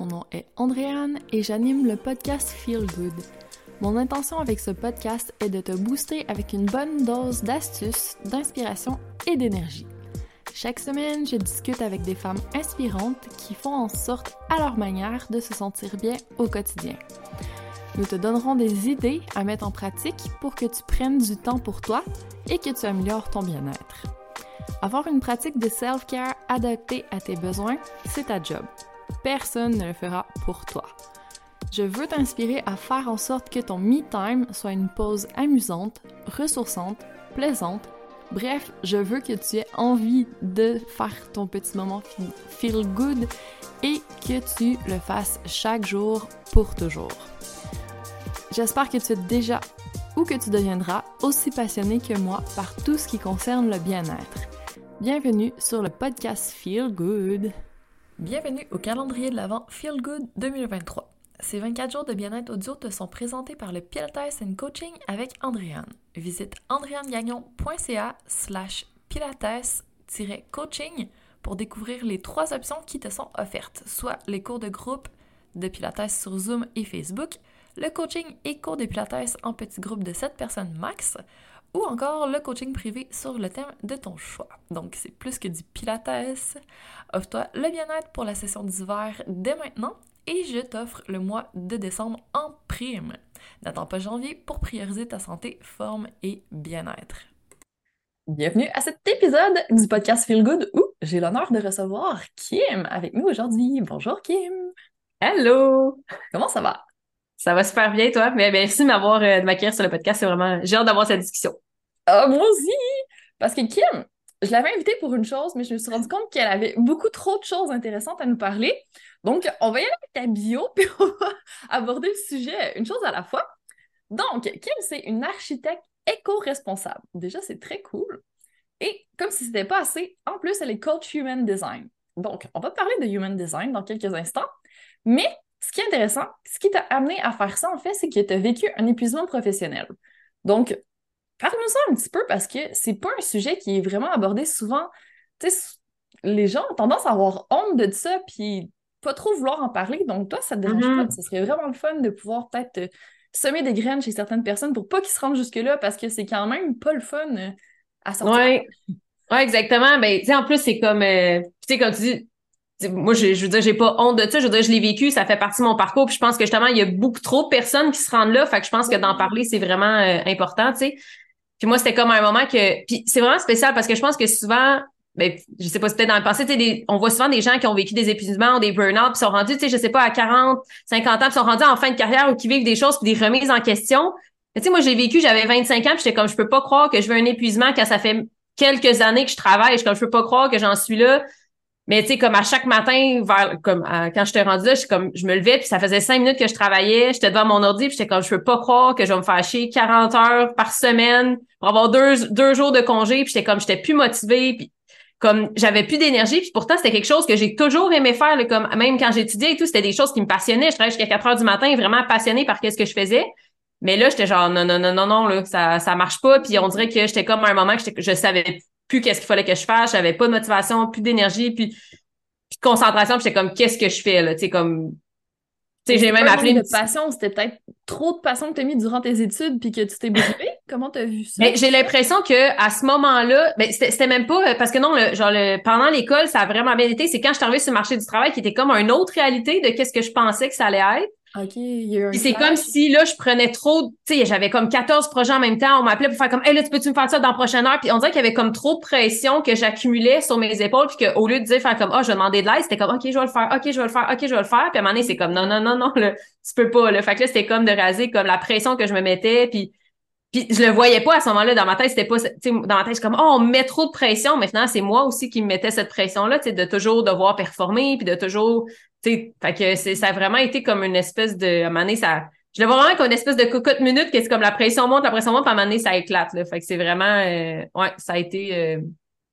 Mon nom est Andréane et j'anime le podcast Feel Good. Mon intention avec ce podcast est de te booster avec une bonne dose d'astuces, d'inspiration et d'énergie. Chaque semaine, je discute avec des femmes inspirantes qui font en sorte à leur manière de se sentir bien au quotidien. Nous te donnerons des idées à mettre en pratique pour que tu prennes du temps pour toi et que tu améliores ton bien-être. Avoir une pratique de self-care adaptée à tes besoins, c'est ta job. Personne ne le fera pour toi. Je veux t'inspirer à faire en sorte que ton me-time soit une pause amusante, ressourçante, plaisante. Bref, je veux que tu aies envie de faire ton petit moment feel good et que tu le fasses chaque jour pour toujours. J'espère que tu es déjà ou que tu deviendras aussi passionné que moi par tout ce qui concerne le bien-être. Bienvenue sur le podcast Feel Good. Bienvenue au calendrier de l'Avent Feel Good 2023. Ces 24 jours de bien-être audio te sont présentés par le Pilates and Coaching avec Andréane. Visite andréanegagnon.ca slash pilates-coaching pour découvrir les trois options qui te sont offertes, soit les cours de groupe de Pilates sur Zoom et Facebook, le coaching et cours de Pilates en petits groupes de 7 personnes max, ou encore le coaching privé sur le thème de ton choix. Donc, c'est plus que du Pilates. Offre-toi le bien-être pour la session d'hiver dès maintenant et je t'offre le mois de décembre en prime. N'attends pas janvier pour prioriser ta santé, forme et bien-être. Bienvenue à cet épisode du podcast Feel Good où j'ai l'honneur de recevoir Kim avec nous aujourd'hui. Bonjour Kim. Hello. Comment ça va? Ça va super bien, toi? Mais merci de m'avoir euh, de m'accueillir sur le podcast. C'est vraiment. J'ai hâte d'avoir cette discussion. Ah, moi aussi! Parce que Kim, je l'avais invitée pour une chose, mais je me suis rendu compte qu'elle avait beaucoup trop de choses intéressantes à nous parler. Donc, on va y aller avec ta bio, puis on va aborder le sujet une chose à la fois. Donc, Kim, c'est une architecte éco-responsable. Déjà, c'est très cool. Et comme si c'était pas assez, en plus, elle est coach human design. Donc, on va parler de human design dans quelques instants. Mais ce qui est intéressant, ce qui t'a amené à faire ça, en fait, c'est que tu as vécu un épuisement professionnel. Donc, Parle-nous un petit peu parce que c'est pas un sujet qui est vraiment abordé souvent. Tu sais, les gens ont tendance à avoir honte de ça, puis pas trop vouloir en parler. Donc, toi, ça te dérange pas? Ce mm-hmm. serait vraiment le fun de pouvoir peut-être euh, semer des graines chez certaines personnes pour pas qu'ils se rendent jusque-là parce que c'est quand même pas le fun euh, à sortir. Oui, ouais, exactement. Ben, tu sais, en plus, c'est comme, euh, tu sais, comme tu dis, moi, je, je veux dire, j'ai pas honte de ça. Je veux dire, je l'ai vécu, ça fait partie de mon parcours. Puis je pense que justement, il y a beaucoup trop de personnes qui se rendent là. Fait que je pense que d'en parler, c'est vraiment important, tu sais. Puis moi, c'était comme un moment que. Puis c'est vraiment spécial parce que je pense que souvent, ben, je sais pas, c'était dans le passé, des, on voit souvent des gens qui ont vécu des épuisements des burn-out, puis sont rendus, tu sais, je sais pas, à 40, 50 ans, puis sont rendus en fin de carrière ou qui vivent des choses, puis des remises en question. Tu sais, moi, j'ai vécu, j'avais 25 ans, puis j'étais comme, je peux pas croire que je veux un épuisement quand ça fait quelques années que je travaille. Je comme, je peux pas croire que j'en suis là. Mais tu sais, comme à chaque matin, vers comme quand j'étais rendue là, je, comme, je me levais, puis ça faisait cinq minutes que je travaillais, j'étais devant mon ordi, puis j'étais comme, je peux pas croire que je vais me faire chier 40 heures par semaine pour avoir deux, deux jours de congé, puis j'étais comme, j'étais plus motivée, puis comme j'avais plus d'énergie, puis pourtant c'était quelque chose que j'ai toujours aimé faire, là, comme même quand j'étudiais et tout, c'était des choses qui me passionnaient. Je travaillais jusqu'à 4 heures du matin, vraiment passionnée par qu'est-ce que je faisais. Mais là, j'étais genre non non non non non là, ça ça marche pas. Puis on dirait que j'étais comme à un moment que je savais plus qu'est-ce qu'il fallait que je fasse, j'avais pas de motivation, plus d'énergie, puis, puis de concentration, puis j'étais comme qu'est-ce que je fais là, tu sais comme tu sais j'ai même appelé une de passion, c'était peut-être trop de passion que tu as mis durant tes études puis que tu t'es brûlé. Comment tu as vu ça? J'ai l'impression que à ce moment-là, ben c'était même pas parce que non le, genre le, pendant l'école, ça a vraiment bien été, c'est quand je suis arrivée sur le marché du travail qui était comme une autre réalité de qu'est-ce que je pensais que ça allait être. OK. c'est comme si là, je prenais trop, tu sais, j'avais comme 14 projets en même temps. On m'appelait pour faire comme, hey, là, tu peux-tu me faire ça dans la prochaine heure? Puis on dirait qu'il y avait comme trop de pression que j'accumulais sur mes épaules. Puis qu'au lieu de dire faire comme, oh, je vais demander de l'aide, c'était comme, OK, je vais le faire, OK, je vais le faire, OK, je vais le faire. Puis à un moment donné, c'est comme, non, non, non, non, là, tu peux pas, là. Fait que là, c'était comme de raser comme la pression que je me mettais. Puis, puis je le voyais pas à ce moment-là dans ma tête. C'était pas, tu sais, dans ma tête, c'est comme, oh, on met trop de pression. Maintenant, c'est moi aussi qui me mettais cette pression-là, tu sais, de toujours devoir performer, puis de toujours fait que ça a vraiment été comme une espèce de. À un moment donné, ça. Je le vois vraiment comme une espèce de cocotte minute, que c'est comme la pression monte, la pression monte, puis à un moment donné, ça éclate. Là. Fait que c'est vraiment. Euh, ouais, ça a été. Euh,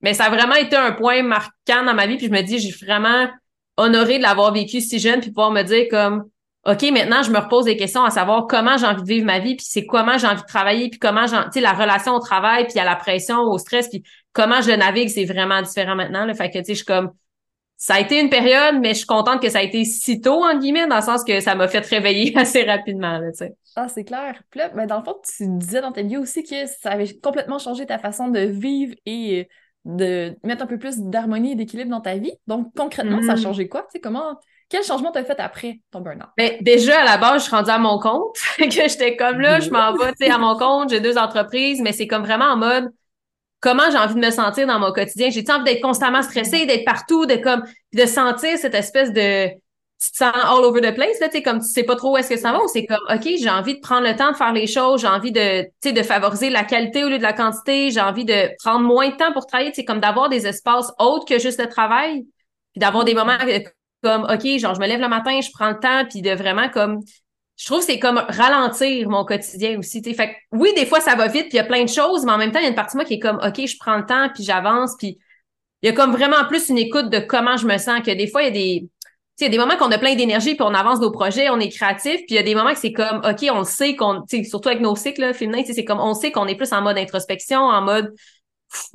mais ça a vraiment été un point marquant dans ma vie. Puis je me dis, j'ai vraiment honoré de l'avoir vécu si jeune, puis pouvoir me dire comme. OK, maintenant, je me repose des questions à savoir comment j'ai envie de vivre ma vie, puis c'est comment j'ai envie de travailler, puis comment j'ai, tu sais, la relation au travail, puis à la pression, au stress, puis comment je navigue, c'est vraiment différent maintenant. Là. Fait que, tu sais, je suis comme, ça a été une période, mais je suis contente que ça a été si tôt, en guillemets, dans le sens que ça m'a fait réveiller assez rapidement, tu sais. Ah, c'est clair. Puis là, ben, dans le fond, tu disais dans ta vie aussi que ça avait complètement changé ta façon de vivre et de mettre un peu plus d'harmonie et d'équilibre dans ta vie. Donc, concrètement, ça a mm-hmm. changé quoi? Tu sais, comment... Quel changement t'as fait après ton burn-out? Ben, déjà, à la base, je suis rendue à mon compte. que j'étais comme là, je m'en vais, tu sais, à mon compte, j'ai deux entreprises, mais c'est comme vraiment en mode comment j'ai envie de me sentir dans mon quotidien? J'ai envie d'être constamment stressée, d'être partout, de comme de sentir cette espèce de tu te sens all over the place là, tu sais comme tu sais pas trop où est-ce que ça va ou c'est comme OK, j'ai envie de prendre le temps de faire les choses, j'ai envie de tu sais de favoriser la qualité au lieu de la quantité, j'ai envie de prendre moins de temps pour travailler, tu sais comme d'avoir des espaces autres que juste le travail, puis d'avoir des moments comme OK, genre je me lève le matin, je prends le temps puis de vraiment comme je trouve que c'est comme ralentir mon quotidien aussi. T'sais. Fait que, oui, des fois, ça va vite, puis il y a plein de choses, mais en même temps, il y a une partie de moi qui est comme, OK, je prends le temps, puis j'avance, puis il y a comme vraiment plus une écoute de comment je me sens, que des fois, il y a des... Il y a des moments qu'on a plein d'énergie, puis on avance nos projets, on est créatif, puis il y a des moments que c'est comme, OK, on sait qu'on, surtout avec nos cycles féminins, c'est comme, on sait qu'on est plus en mode introspection, en mode,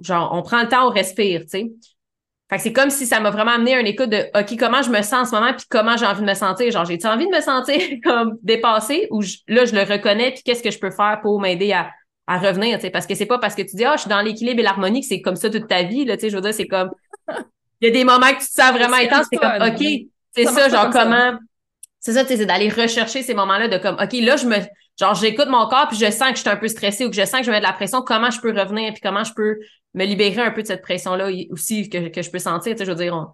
genre, on prend le temps, on respire, tu sais. Fait que c'est comme si ça m'a vraiment amené à une écoute de OK, comment je me sens en ce moment, puis comment j'ai envie de me sentir? Genre, j'ai-tu envie de me sentir comme dépassée ou là, je le reconnais, puis qu'est-ce que je peux faire pour m'aider à, à revenir, tu sais, parce que c'est pas parce que tu dis Ah, je suis dans l'équilibre et l'harmonie que c'est comme ça toute ta vie, là, tu sais, je veux dire, c'est comme il y a des moments que tu te sens vraiment intense, c'est comme OK, c'est ça, genre comment? C'est ça, tu sais, c'est d'aller rechercher ces moments-là de comme OK, là, je me genre j'écoute mon corps puis je sens que je suis un peu stressée ou que je sens que je mets de la pression, comment je peux revenir puis comment je peux me libérer un peu de cette pression-là aussi que, que je peux sentir. Tu sais, je veux dire,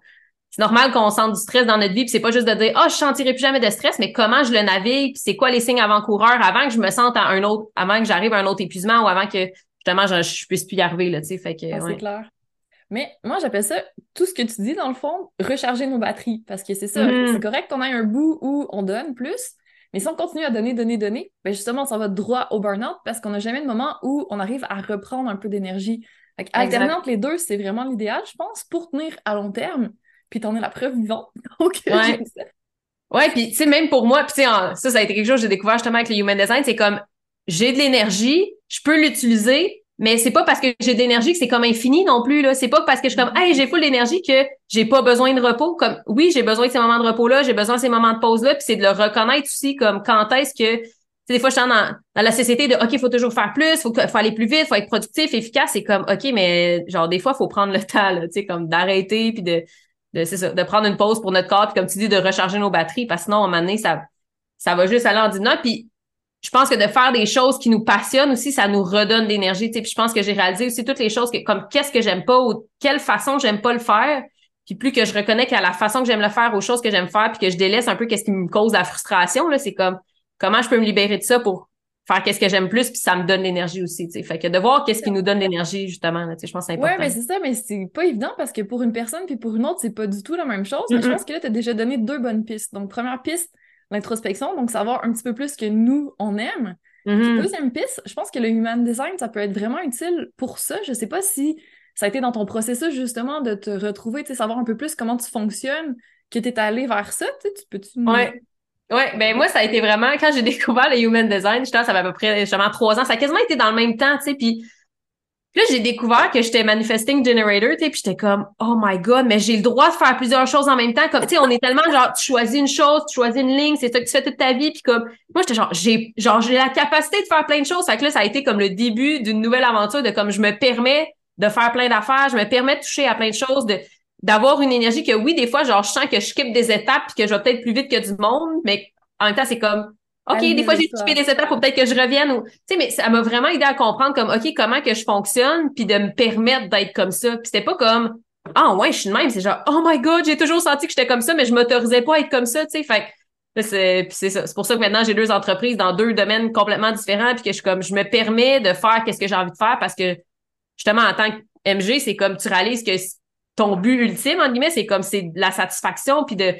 c'est normal qu'on sente du stress dans notre vie, puis c'est pas juste de dire ah oh, je sentirai plus jamais de stress, mais comment je le navigue, puis c'est quoi les signes avant-coureurs avant que je me sente à un autre, avant que j'arrive à un autre épuisement ou avant que justement je, je puisse plus y arriver là, tu sais, fait que ah, c'est clair. Mais moi, j'appelle ça tout ce que tu dis, dans le fond, recharger nos batteries. Parce que c'est ça, mm-hmm. c'est correct qu'on ait un bout où on donne plus, mais si on continue à donner, donner, donner, ben justement, ça va droit au burn-out parce qu'on n'a jamais de moment où on arrive à reprendre un peu d'énergie. Alterner entre les deux, c'est vraiment l'idéal, je pense, pour tenir à long terme. Puis t'en es la preuve vivante. Donc, ouais. ouais, puis tu sais, même pour moi, puis tu sais, ça, ça a été quelque chose que j'ai découvert justement avec le Human Design, c'est comme j'ai de l'énergie, je peux l'utiliser, mais c'est pas parce que j'ai de l'énergie que c'est comme infini non plus là. C'est pas parce que je suis comme hey j'ai full d'énergie que j'ai pas besoin de repos. Comme oui j'ai besoin de ces moments de repos là, j'ai besoin de ces moments de pause là. Puis c'est de le reconnaître aussi comme quand est-ce que des fois, je suis dans, la société de OK, il faut toujours faire plus, faut, faut aller plus vite, faut être productif, efficace. C'est comme OK, mais genre des fois, il faut prendre le temps, tu sais, comme d'arrêter puis de, de c'est ça, de prendre une pause pour notre corps, puis comme tu dis, de recharger nos batteries, parce que sinon, à un moment donné, ça, ça va juste aller en disant. Puis je pense que de faire des choses qui nous passionnent aussi, ça nous redonne d'énergie. Puis je pense que j'ai réalisé aussi toutes les choses que, comme qu'est-ce que j'aime pas ou quelle façon j'aime pas le faire. Puis plus que je reconnais qu'à la façon que j'aime le faire, aux choses que j'aime faire, puis que je délaisse un peu qu'est-ce qui me cause la frustration, là, c'est comme comment je peux me libérer de ça pour faire qu'est-ce que j'aime plus puis ça me donne l'énergie aussi tu fait que de voir qu'est-ce qui nous donne l'énergie justement je pense que c'est important. ouais mais c'est ça mais c'est pas évident parce que pour une personne puis pour une autre c'est pas du tout la même chose. Mais je pense que là tu as déjà donné deux bonnes pistes. Donc première piste l'introspection donc savoir un petit peu plus que nous on aime. Mm-hmm. deuxième piste je pense que le human design ça peut être vraiment utile pour ça. Je sais pas si ça a été dans ton processus justement de te retrouver tu sais savoir un peu plus comment tu fonctionnes que tu es allé vers ça tu peux-tu ouais. Ouais, ben moi, ça a été vraiment, quand j'ai découvert le Human Design, je ça fait à peu près justement trois ans, ça a quasiment été dans le même temps, tu sais, puis là, j'ai découvert que j'étais manifesting generator, tu puis j'étais comme, oh my god, mais j'ai le droit de faire plusieurs choses en même temps, comme, tu sais, on est tellement genre, tu choisis une chose, tu choisis une ligne, c'est ça que tu fais toute ta vie, puis comme, moi, j'étais genre, j'ai, genre, j'ai la capacité de faire plein de choses, fait que là, ça a été comme le début d'une nouvelle aventure de comme, je me permets de faire plein d'affaires, je me permets de toucher à plein de choses, de d'avoir une énergie que oui, des fois, genre, je sens que je skippe des étapes puis que je vais peut-être plus vite que du monde, mais en même temps, c'est comme, OK, des fois, j'ai skippé des étapes, faut peut-être que je revienne ou, tu sais, mais ça m'a vraiment aidé à comprendre comme, OK, comment que je fonctionne puis de me permettre d'être comme ça. Puis c'était pas comme, ah, ouais, je suis de même. C'est genre, oh my God, j'ai toujours senti que j'étais comme ça, mais je m'autorisais pas à être comme ça, tu sais. Fait c'est c'est ça. C'est pour ça que maintenant, j'ai deux entreprises dans deux domaines complètement différents puis que je suis comme, je me permets de faire qu'est-ce que j'ai envie de faire parce que, justement, en tant que MG, c'est comme tu réalises que ton but ultime, en guillemets, c'est comme c'est la satisfaction, puis de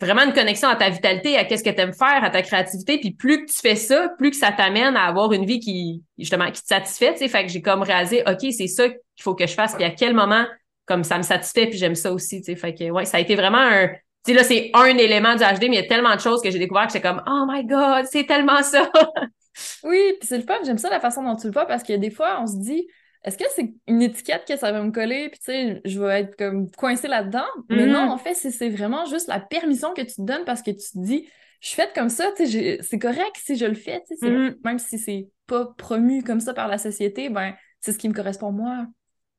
vraiment une connexion à ta vitalité, à qu'est-ce que tu aimes faire, à ta créativité. Puis plus que tu fais ça, plus que ça t'amène à avoir une vie qui, justement, qui te satisfait. Tu sais, fait que j'ai comme réalisé, OK, c'est ça qu'il faut que je fasse. Puis à quel moment, comme ça me satisfait, puis j'aime ça aussi. Tu sais, fait que ouais, ça a été vraiment un. Tu sais, là, c'est un élément du HD, mais il y a tellement de choses que j'ai découvert que j'étais comme, oh my God, c'est tellement ça. oui, puis c'est le fun. J'aime ça la façon dont tu le vois parce que des fois, on se dit, est-ce que c'est une étiquette que ça va me coller, puis tu sais, je vais être comme coincée là-dedans? Mais non, Mhm. en fait, c'est c'est vraiment juste la permission que tu te donnes parce que tu te dis, je suis faite comme ça, tu sais, c'est correct si je le fais, tu sais, Mhm. même si c'est pas promu comme ça par la société, ben, c'est ce qui me correspond moi.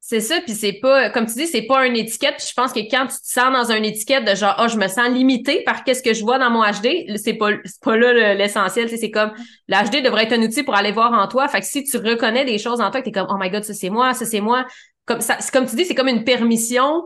C'est ça, puis c'est pas, comme tu dis, c'est pas une étiquette. Puis je pense que quand tu te sens dans une étiquette de genre, oh, je me sens limité par qu'est-ce que je vois dans mon HD, c'est pas, pas là le- l'essentiel. C'est comme, le HD devrait être un outil pour aller voir en toi. Fait que si tu reconnais des choses en toi, que t'es comme, oh my god, ça c'est moi, ça c'est moi. Comme ça, comme tu dis, c'est comme une permission,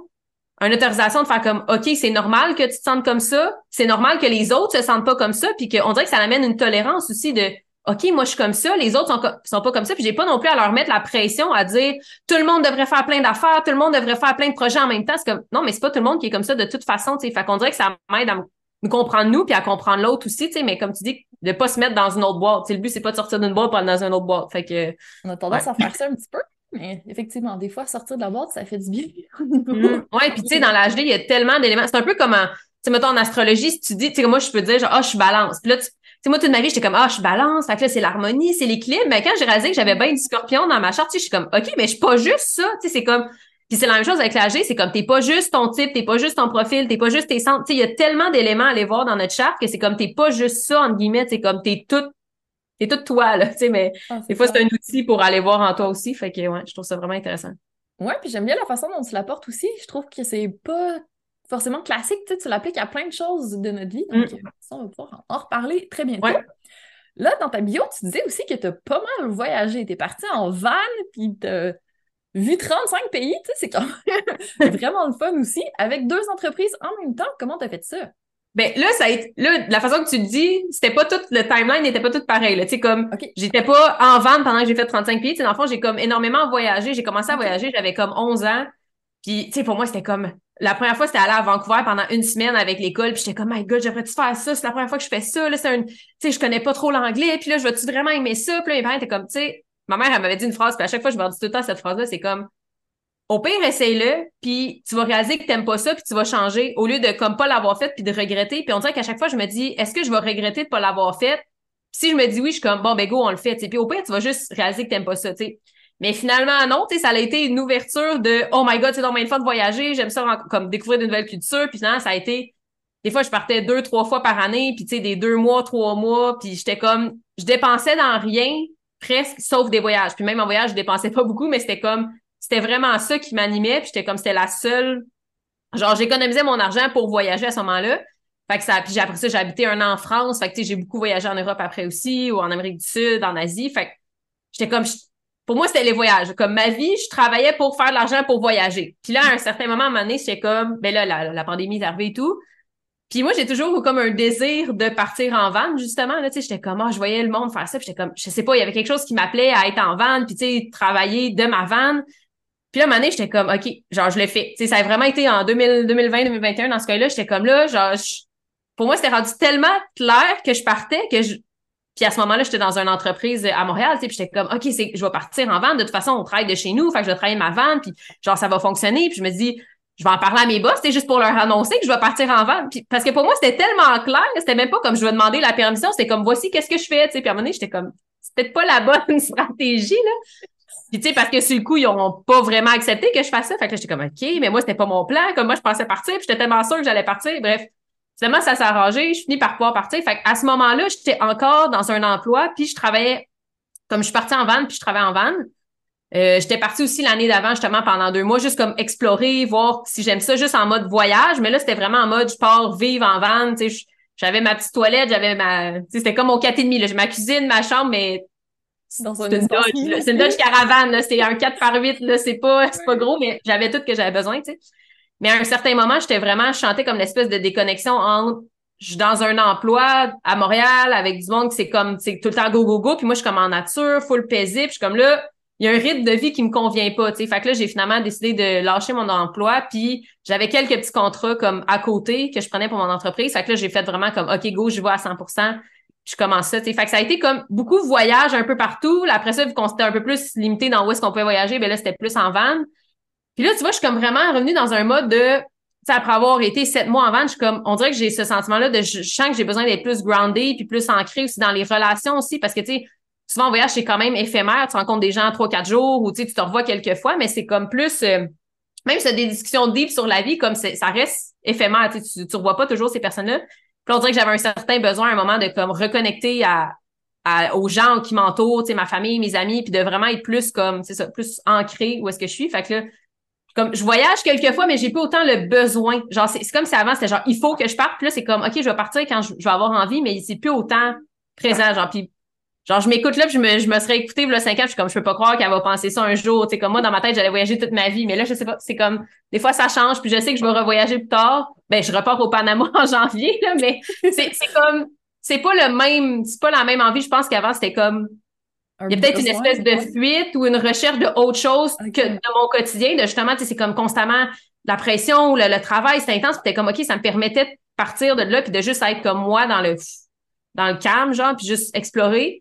une autorisation de faire comme, ok, c'est normal que tu te sentes comme ça. C'est normal que les autres se sentent pas comme ça. Puis qu'on dirait que ça amène une tolérance aussi de, OK, moi, je suis comme ça, les autres sont, sont pas comme ça, puis j'ai pas non plus à leur mettre la pression à dire tout le monde devrait faire plein d'affaires, tout le monde devrait faire plein de projets en même temps. C'est comme, non, mais c'est pas tout le monde qui est comme ça de toute façon, tu sais. Fait qu'on dirait que ça m'aide à me- nous comprendre nous, puis à comprendre l'autre aussi, tu sais, mais comme tu dis, de pas se mettre dans une autre boîte. Tu sais, le but, c'est pas de sortir d'une boîte pour aller dans une autre boîte. Fait que, On a tendance Ouais. à faire ça un petit peu, mais effectivement, des fois, sortir de la boîte, ça fait du bien. Mm. Ouais, puis tu sais, dans l'HD, il y a tellement d'éléments. C'est un peu comme en, tu sais, mettons en astrologie, si tu dis, tu sais, moi, je peux dire, genre, ah, je suis balance. Puis là, tu sais, moi, toute ma vie, j'étais comme, ah, je balance. Fait que là, c'est l'harmonie, c'est l'équilibre. Mais quand j'ai réalisé que j'avais bien du scorpion dans ma charte, je suis comme, OK, mais je suis pas juste ça. Tu sais, c'est comme, puis c'est la même chose avec l'AG, c'est comme, t'es pas juste ton type, t'es pas juste ton profil, t'es pas juste tes centres. Tu sais, il y a tellement d'éléments à aller voir dans notre charte que c'est comme, t'es pas juste ça, entre guillemets. C'est comme, t'es tout, t'es tout toi, là. Tu sais, mais Ah, des fois, c'est un outil pour aller voir en toi aussi. Fait que, ouais, je trouve ça vraiment intéressant. Ouais, puis j'aime bien la façon dont tu l'apportes aussi. Je trouve que c'est pas forcément classique, tu l'appliques à plein de choses de notre vie. Donc, euh, ça, on va pouvoir en reparler très bientôt. Ouais. Là, dans ta bio, tu disais aussi que tu as pas mal voyagé. Tu es parti en van, puis tu vu 35 pays. C'est quand même vraiment le fun aussi. Avec deux entreprises en même temps, comment tu as fait ça? Ben là, ça a été, là, de la façon que tu le dis, c'était pas tout, le timeline n'était pas tout pareil. Tu sais, comme, OK. j'étais pas en vente pendant que j'ai fait 35 pays. Tu sais, dans le fond, j'ai comme énormément voyagé. J'ai commencé à voyager, j'avais comme 11 ans. Puis, tu sais, pour moi, c'était comme, la première fois, c'était aller à Vancouver pendant une semaine avec l'école. Puis j'étais comme, my God, j'aimerais-tu faire ça? C'est la première fois que je fais ça. Là, c'est un, tu sais, je connais pas trop l'anglais. Puis là, je vais-tu vraiment aimer ça? Puis là, mes parents étaient comme, tu sais, ma mère, elle m'avait dit une phrase. Puis à chaque fois, je me dis tout le temps cette phrase-là. C'est comme, au pire, essaye-le, puis tu vas réaliser que t'aimes pas ça, puis tu vas changer, au lieu de comme pas l'avoir fait, puis de regretter. Puis on dirait qu'à chaque fois, je me dis, est-ce que je vais regretter de pas l'avoir fait? Puis si je me dis oui, je suis comme, bon, ben go, on le fait. tu. Puis au pire, tu vas juste réaliser que t'aimes pas ça. tu sais. Mais finalement, non, ça a été une ouverture de, oh my god, c'est donc bien fun de voyager, j'aime ça comme découvrir de nouvelles cultures. Puis finalement, ça a été, des fois, je partais deux, trois fois par année, puis tu sais, des deux mois, trois mois, puis j'étais comme, je dépensais dans rien, presque, sauf des voyages. Puis même en voyage, je dépensais pas beaucoup, mais c'était comme, c'était vraiment ça qui m'animait, puis j'étais comme, c'était la seule, genre, j'économisais mon argent pour voyager à ce moment-là. Fait que ça, puis après ça, j'ai habité un an en France, fait que tu sais, j'ai beaucoup voyagé en Europe après aussi, ou en Amérique du Sud, en Asie, fait que j'étais comme, pour moi, c'était les voyages. Comme ma vie, je travaillais pour faire de l'argent pour voyager. Puis là, à un certain moment, à un moment donné, j'étais comme, ben là, la, pandémie est arrivée et tout. Puis moi, j'ai toujours comme un désir de partir en van, justement. Là, tu sais, j'étais comme, ah, je voyais le monde faire ça. Puis j'étais comme, je sais pas, il y avait quelque chose qui m'appelait à être en van, puis tu sais, travailler de ma van. Puis là, à un moment donné, j'étais comme, OK, genre, je l'ai fait. Tu sais, ça a vraiment été en 2000, 2020, 2021, dans ce cas-là. J'étais comme là, genre, je- pour moi, c'était rendu tellement clair que je partais que je, puis à ce moment-là, j'étais dans une entreprise à Montréal, puis j'étais comme, OK, je vais partir en vente. De toute façon, on travaille de chez nous, fait que je vais travailler ma vente, puis genre, ça va fonctionner. Puis je me dis, je vais en parler à mes boss, c'est juste pour leur annoncer que je vais partir en vente. Puis, parce que pour moi, c'était tellement clair, c'était même pas comme je vais demander la permission, c'était comme, voici qu'est-ce que je fais, tu sais. Puis à un moment donné, j'étais comme, c'est peut-être pas la bonne stratégie, là. Puis tu sais, parce que sur le coup, ils ont pas vraiment accepté que je fasse ça. Fait que là, j'étais comme, OK, mais moi, c'était pas mon plan. Comme moi, je pensais partir, puis j'étais tellement sûre que j'allais partir. Bref. Finalement, ça s'est arrangé, je finis par pouvoir partir. Fait à ce moment-là, j'étais encore dans un emploi, puis je travaillais, comme je suis partie en van, puis je travaillais en van. Euh, j'étais partie aussi l'année d'avant, justement, pendant deux mois, juste comme explorer, voir si j'aime ça, juste en mode voyage. Mais là, c'était vraiment en mode, je pars vivre en van, tu sais, j'avais ma petite toilette, j'avais ma, c'était comme mon 4,5, là. J'ai ma cuisine, ma chambre, mais c'est une espace Dodge. C'est une Dodge Caravane, là. C'est un 4 par 8, là. C'est pas, c'est pas gros, mais j'avais tout que j'avais besoin, tu sais. Mais à un certain moment, j'étais vraiment, je chantais comme l'espèce de déconnexion entre, je suis dans un emploi à Montréal avec du monde qui c'est comme, c'est tout le temps go, go, go. Puis moi, je suis comme en nature, full paisible. Je suis comme là, il y a un rythme de vie qui me convient pas, tu sais. Fait que là, j'ai finalement décidé de lâcher mon emploi. Puis j'avais quelques petits contrats comme à côté que je prenais pour mon entreprise. Fait que là, j'ai fait vraiment comme, OK, go, je vais à 100% je commence ça, tu sais. Fait que ça a été comme beaucoup de voyages un peu partout. Après ça, vu qu'on s'était un peu plus limité dans où est-ce qu'on pouvait voyager, ben là, c'était plus en van. Puis là, tu vois, je suis comme vraiment revenue dans un mode de, tu sais, après avoir été sept mois en je suis comme, on dirait que j'ai ce sentiment-là de, je, sens que j'ai besoin d'être plus grounded puis plus ancré aussi dans les relations aussi, parce que, tu sais, souvent en voyage, c'est quand même éphémère. Tu rencontres des gens trois, quatre jours ou tu te revois quelques fois, mais c'est comme plus euh, même si c'est des discussions deep sur la vie, comme ça reste éphémère. Tu, tu, tu revois pas toujours ces personnes-là. Puis on dirait que j'avais un certain besoin à un moment de comme reconnecter à, à aux gens qui m'entourent, tu sais, ma famille, mes amis, puis de vraiment être plus comme, c'est ça, plus ancré où est-ce que je suis. Fait que là, comme je voyage quelques fois, mais j'ai pas autant le besoin. Genre, c'est comme si avant, c'était genre il faut que je parte. Puis là, c'est comme OK, je vais partir quand je, vais avoir envie, mais c'est plus autant présent. Genre, puis genre, je m'écoute là, puis je me, je me serais écouté le cinq ans, je suis comme je peux pas croire qu'elle va penser ça un jour. Tu comme moi, dans ma tête, j'allais voyager toute ma vie. Mais là, je sais pas, c'est comme des fois ça change, puis je sais que je vais revoyager plus tard. Ben, je repars au Panama en janvier, là, mais c'est comme c'est pas le même, c'est pas la même envie. Je pense qu'avant, c'était comme il y a peut-être une espèce de fuite ou une recherche de autre chose que de mon quotidien. De justement, c'est comme constamment la pression ou le, travail, c'est intense. Puis comme, OK, ça me permettait de partir de là puis de juste être comme moi dans le dans le calme, genre, puis juste explorer.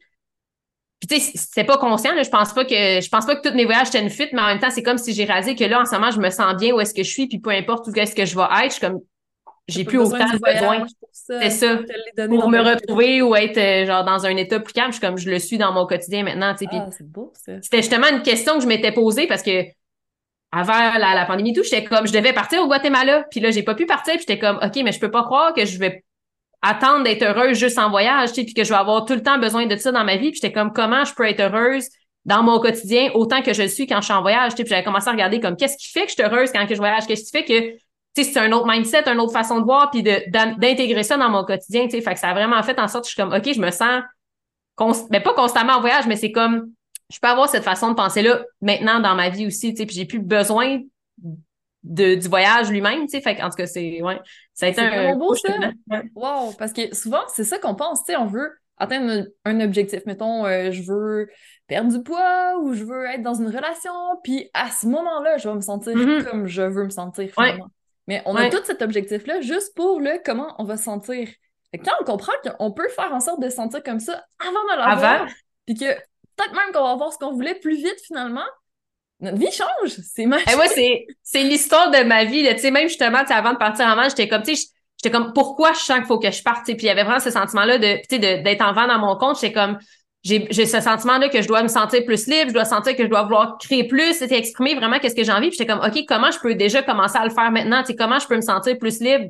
Puis tu sais, c'était pas conscient. je pense pas que je pense pas que tous mes voyages étaient une fuite, mais en même temps, c'est comme si j'ai rasé que là, en ce moment, je me sens bien où est-ce que je suis, puis peu importe où est-ce que je vais être, je suis comme j'ai plus autant de besoin. C'est ça. Pour me retrouver ou être euh, genre dans un état plus calme, je comme je le suis dans mon quotidien maintenant. Ah, c'est beau ça. C'était justement une question que je m'étais posée parce que avant la, la pandémie tout, j'étais comme je devais partir au Guatemala. Puis là, j'ai pas pu partir, puis j'étais comme OK, mais je peux pas croire que je vais attendre d'être heureuse juste en voyage, puis que je vais avoir tout le temps besoin de ça dans ma vie. Puis j'étais comme comment je peux être heureuse dans mon quotidien autant que je le suis quand je suis en voyage. Puis j'avais commencé à regarder comme qu'est-ce qui fait que je suis heureuse quand que je voyage, qu'est-ce qui fait que c'est un autre mindset, une autre façon de voir, puis d'intégrer ça dans mon quotidien, tu sais. Fait que ça a vraiment fait en sorte que je suis comme, OK, je me sens, mais ben, pas constamment en voyage, mais c'est comme, je peux avoir cette façon de penser-là maintenant dans ma vie aussi, tu sais, puis j'ai plus besoin de, du voyage lui-même, tu sais. Fait en tout cas, c'est, ouais, ça a été un beau, ça. Wow, parce que souvent, c'est ça qu'on pense, tu sais, on veut atteindre un, objectif. Mettons, euh, je veux perdre du poids ou je veux être dans une relation, puis à ce moment-là, je vais me sentir mm-hmm. comme je veux me sentir finalement. Mais on a tout cet objectif-là juste pour le comment on va se sentir. Quand on comprend qu'on peut faire en sorte de se sentir comme ça avant de l'avoir, puis que peut-être même qu'on va avoir ce qu'on voulait plus vite finalement, notre vie change. C'est magique. Et c'est, c'est l'histoire de ma vie. Tu sais, même justement, avant de partir en vente, j'étais comme, tu sais, j'étais comme, pourquoi je sens qu'il faut que je parte? Puis il y avait vraiment ce sentiment-là de, d'être en vente dans mon compte. J'étais comme, j'ai ce sentiment-là que je dois me sentir plus libre, je dois sentir que je dois vouloir créer plus, c'était exprimer vraiment qu'est-ce que j'ai envie. J'étais comme, OK, comment je peux déjà commencer à le faire maintenant? Tu sais, comment je peux me sentir plus libre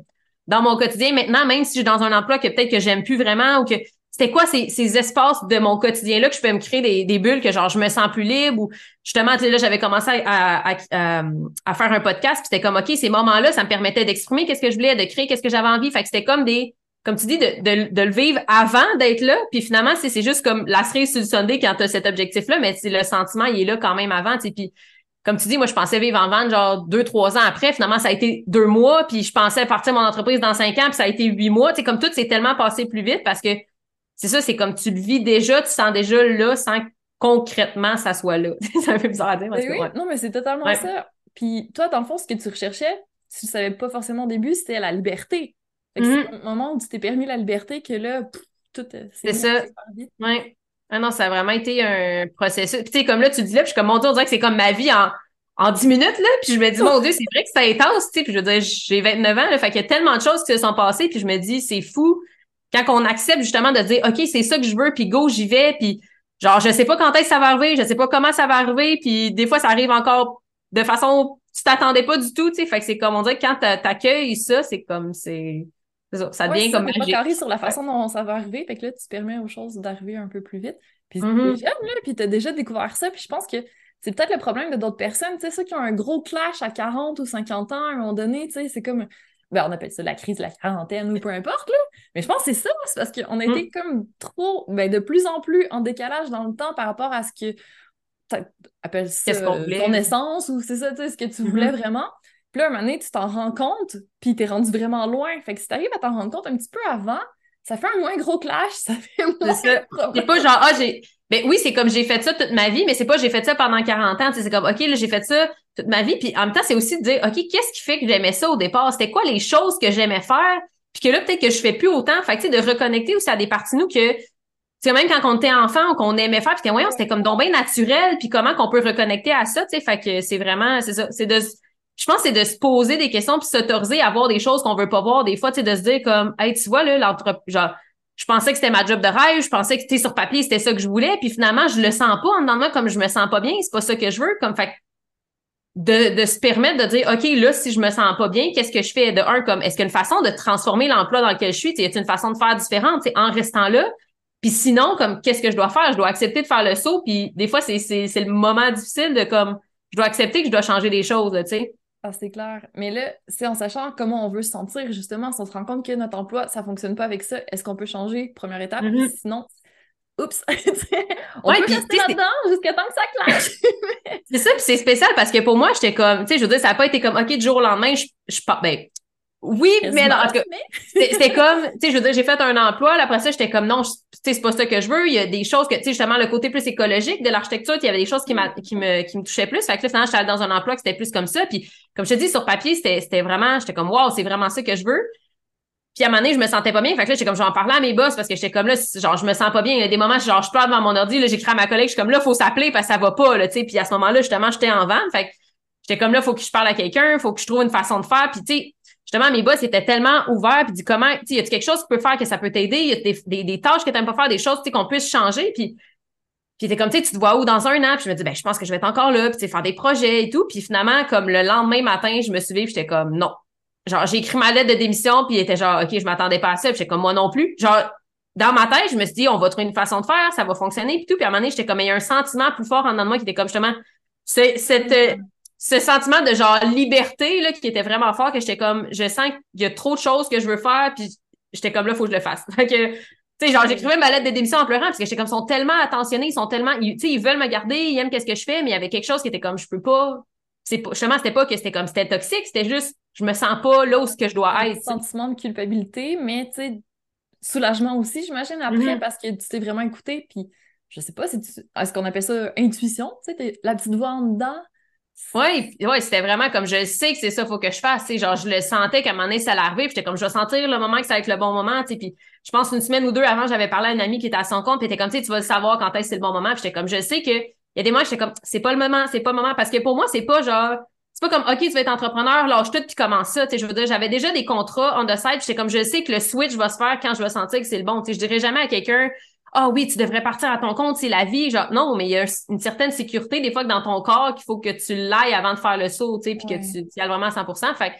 dans mon quotidien maintenant, même si je suis dans un emploi que peut-être que j'aime plus vraiment ou que c'était quoi ces, ces espaces de mon quotidien-là que je peux me créer des, bulles que genre je me sens plus libre ou justement, là, j'avais commencé à, à, à, faire un podcast, puis c'était comme, OK, ces moments-là, ça me permettait d'exprimer qu'est-ce que je voulais, de créer qu'est-ce que j'avais envie. Fait que c'était comme des comme tu dis, de, de, de le vivre avant d'être là. Puis finalement, c'est juste comme la cerise sur le Sunday quand tu as cet objectif-là, mais le sentiment, il est là quand même avant. Puis comme tu dis, moi, je pensais vivre en vente genre deux, trois ans après. Finalement, ça a été deux mois, puis je pensais partir mon entreprise dans cinq ans, puis ça a été huit mois. Tu sais, comme tout, c'est tellement passé plus vite parce que c'est ça, c'est comme tu le vis déjà, tu sens déjà là sans concrètement ça soit là. c'est un peu bizarre à dire. Parce oui, non, mais c'est totalement ça. Puis toi, dans le fond, ce que tu recherchais, tu ne savais pas forcément au début, c'était la liberté. C'est mm-hmm. au moment où tu t'es permis la liberté que là, tout euh, c'est ça. Ouais. Ah non, ça a vraiment été un processus. Puis tu sais, comme là, tu dis là, puis je suis comme, mon Dieu, on dirait que c'est comme ma vie en, en 10 minutes, là. Puis je me dis, mon Dieu, c'est vrai que c'est intense, tu sais. Puis je veux dire, j'ai 29 ans, là. Fait qu'il y a tellement de choses qui se sont passées, puis je me dis, c'est fou quand on accepte justement de dire, OK, c'est ça que je veux, puis go, j'y vais, puis genre, je sais pas quand est-ce que ça va arriver, je sais pas comment ça va arriver, puis des fois, ça arrive encore de façon tu t'attendais pas du tout, tu sais. Fait que c'est comme, on dirait que quand t'accueilles ça, c'est comme, c'est ça, devient comme pas carré sur la façon dont ça va arriver, fait que là, tu permets aux choses d'arriver un peu plus vite. Puis mm jeune, là, puis t'as déjà découvert ça, puis je pense que c'est peut-être le problème de d'autres personnes, tu sais, ceux qui ont un gros clash à 40 ou 50 ans, à un moment donné, tu sais, c'est comme, ben, on appelle ça la crise de la quarantaine ou peu importe, là. Mais je pense que c'est ça, c'est parce qu'on a été mm. comme trop, ben, de plus en plus en décalage dans le temps par rapport à ce que appelles ça ton essence ou c'est ça, tu sais, ce que tu voulais mm-hmm. vraiment. Puis là, un moment donné, tu t'en rends compte, puis t'es rendu vraiment loin. Fait que si t'arrives à t'en rendre compte un petit peu avant, ça fait un moins gros clash, ça fait moins C'est pas genre, ah, j'ai. Ben oui, c'est comme j'ai fait ça toute ma vie, mais c'est pas j'ai fait ça pendant 40 ans. C'est comme, OK, là, j'ai fait ça toute ma vie. Puis en même temps, c'est aussi de dire, OK, qu'est-ce qui fait que j'aimais ça au départ? C'était quoi les choses que j'aimais faire? Puis que là, peut-être que je fais plus autant. Fait que, tu sais, de reconnecter aussi à des parties nous que c'est même quand on était enfant ou qu'on aimait faire, puis voyons, c'était comme donc bien naturel, puis comment qu'on peut reconnecter à ça, tu sais, fait que c'est vraiment, c'est ça, c'est de je pense que c'est de se poser des questions puis s'autoriser à voir des choses qu'on veut pas voir des fois, tu sais, de se dire comme, hey, tu vois, là, l'entreprise, genre, je pensais que c'était ma job de rêve, je pensais que c'était sur papier, c'était ça que je voulais, puis finalement, je le sens pas en dedans comme je me sens pas bien, c'est pas ça que je veux, comme fait de, de se permettre de dire, OK, là, si je me sens pas bien, qu'est-ce que je fais? De un, comme, est-ce qu'il y a une façon de transformer l'emploi dans lequel je suis? Y a une façon de faire différente, en restant là? Puis sinon, comme, qu'est-ce que je dois faire? Je dois accepter de faire le saut, puis des fois, c'est, c'est, c'est le moment difficile de, comme, je dois accepter que je dois changer des choses, tu sais. Ah, c'est clair. Mais là, c'est en sachant comment on veut se sentir, justement, si on se rend compte que notre emploi, ça fonctionne pas avec ça, est-ce qu'on peut changer? Première étape. Mm-hmm. Sinon, oups, on peut rester là-dedans jusqu'à temps que ça clash. c'est ça, puis c'est spécial parce que pour moi, j'étais comme, tu sais, je veux dire, ça n'a pas été comme, OK, du jour au lendemain, je, je ben, oui, mais en tout cas, c'était comme, tu sais, je veux dire, j'ai fait un emploi, là, après ça, j'étais comme, non, tu sais, c'est pas ça que je veux. Il y a des choses que, tu sais, justement, le côté plus écologique de l'architecture, il y avait des choses qui, qui, me, qui me touchaient plus. Fait que là, finalement, j'étais dans un emploi qui c'était plus comme ça. Puis, comme je te dis, sur papier, c'était vraiment, j'étais comme, wow, c'est vraiment ça que je veux. Puis à un moment donné, je me sentais pas bien. Fait que là, j'étais comme, je vais en parler à mes boss parce que j'étais comme là, genre, je me sens pas bien. Il y a des moments, genre, je pleure devant mon ordi, là, j'écris à ma collègue, je suis comme là, faut s'appeler parce que ça va pas, là, tu sais. Puis à ce moment-là, justement, j'étais en vente. Fait que j'étais comme là, faut que je parle à quelqu'un, faut que je trouve une façon de faire. Puis tu sais, justement, mes boss étaient tellement ouverts, puis dit comment, tu sais, y a quelque chose qui peut faire que ça peut t'aider? Y a des, des, tâches que t'aimes pas faire, des choses, tu sais, qu'on puisse changer. Puis puis t'es comme, tu sais, tu te vois où dans un an? Puis je me dis, ben, je pense que je vais être encore là, puis faire des projets et tout. Puis finalement, comme le lendemain matin, je me suis levée, j'étais comme, non, Genre, j'ai écrit ma lettre de démission, puis il était genre, OK, je m'attendais pas à ça. Puis j'étais comme, moi non plus. Genre, dans ma tête, je me suis dit, on va trouver une façon de faire, ça va fonctionner, puis tout. Puis à un moment donné, j'étais comme, il y a un sentiment plus fort en dedans de moi qui était comme, justement, c'est, cette, euh, ce sentiment de genre liberté, là, qui était vraiment fort, que j'étais comme, je sens qu'il y a trop de choses que je veux faire, puis j'étais comme, là, faut que je le fasse. Fait que, tu sais, genre, j'écrivais ma lettre de démission en pleurant, parce que j'étais comme, ils sont tellement attentionnés, ils sont tellement, tu sais, ils veulent me garder, ils aiment qu'est-ce que je fais, mais il y avait quelque chose qui était comme, je peux pas, c'est pas, justement, c'était pas que c'était comme, c'était toxique, c'était juste, je me sens pas là où ce que je dois être. Sentiment de culpabilité, mais tu sais, soulagement aussi, j'imagine, après, mm-hmm. parce que tu t'es vraiment écouté, puis je sais pas, si est-ce qu'on appelle ça intuition, tu sais, la petite voix en dedans? Oui, ouais, c'était vraiment comme je sais que c'est ça, faut que je fasse. Genre, je le sentais qu'à un moment donné, ça puis j'étais comme je vais sentir le moment que ça va être le bon moment. Puis je pense une semaine ou deux avant, j'avais parlé à une amie qui était à son compte, puis était comme tu vas savoir quand est-ce que c'est le bon moment. J'étais comme je sais que il y a des mois, j'étais comme c'est pas le moment, c'est pas le moment. Parce que pour moi, c'est pas genre c'est pas comme OK, tu vas être entrepreneur, lâche tout puis commence ça. je veux dire, j'avais déjà des contrats on the side, j'étais comme je sais que le switch va se faire quand je vais sentir que c'est le bon. sais je dirais jamais à quelqu'un Ah oui, tu devrais partir à ton compte, c'est la vie. Genre, non, mais il y a une certaine sécurité, des fois, que dans ton corps, qu'il faut que tu l'ailles avant de faire le saut, tu sais, puis que tu, y ailles vraiment à 100% Fait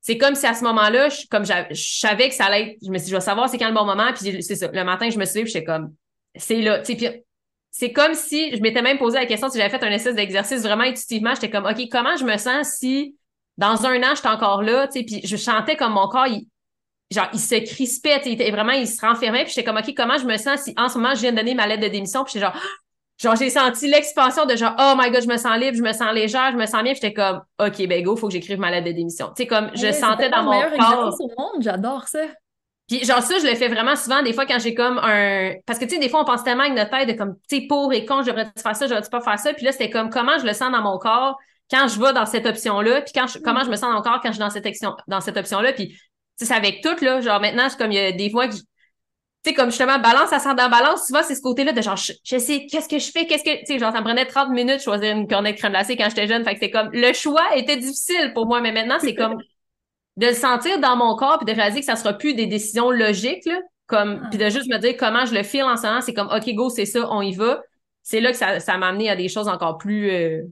c'est comme si à ce moment-là, je, comme je savais que ça allait être, je me suis dit, je vais savoir c'est quand le bon moment, puis c'est ça. Le matin, je me suis dit, j'étais comme, c'est là, tu sais, c'est comme si je m'étais même posé la question si j'avais fait un essai d'exercice vraiment intuitivement. J'étais comme, OK, comment je me sens si dans un an, j'étais encore là, tu sais, puis je chantais comme mon corps, il, genre, il se crispait, il était vraiment, il se renfermait, puis j'étais comme, OK, comment je me sens si en ce moment, je viens de donner ma lettre de démission, puis j'étais genre, genre, j'ai senti l'expansion de genre, oh my god, je me sens libre, je me sens légère, je me sens bien, puis j'étais comme, OK, ben go, faut que j'écrive ma lettre de démission. Tu sais, comme, je sentais dans mon corps. au monde, j'adore ça. Puis genre ça, je le fais vraiment souvent des fois quand j'ai comme un parce que tu sais des fois on pense tellement avec notre tête de comme tu sais pour et contre, j'aurais dû faire ça, j'aurais dû pas faire ça? Puis là c'était comme comment je le sens dans mon corps quand je vais dans cette option là, puis quand comment je me sens dans mon corps quand je suis dans cette option dans cette option là. Puis c'est avec tout là, genre maintenant c'est comme il y a des fois que tu sais comme justement balance ça sent dans balance, souvent c'est ce côté là de genre je, sais qu'est-ce que je fais, qu'est-ce que tu sais genre ça me prenait 30 minutes de choisir une cornette crème glacée quand j'étais jeune, fait que c'est comme le choix était difficile pour moi mais maintenant c'est comme de le sentir dans mon corps puis de réaliser que ça sera plus des décisions logiques là, comme ah. puis de juste me dire comment je le file en ce moment, c'est comme OK go, c'est ça, on y va. C'est là que ça ça m'a amené à des choses encore plus euh,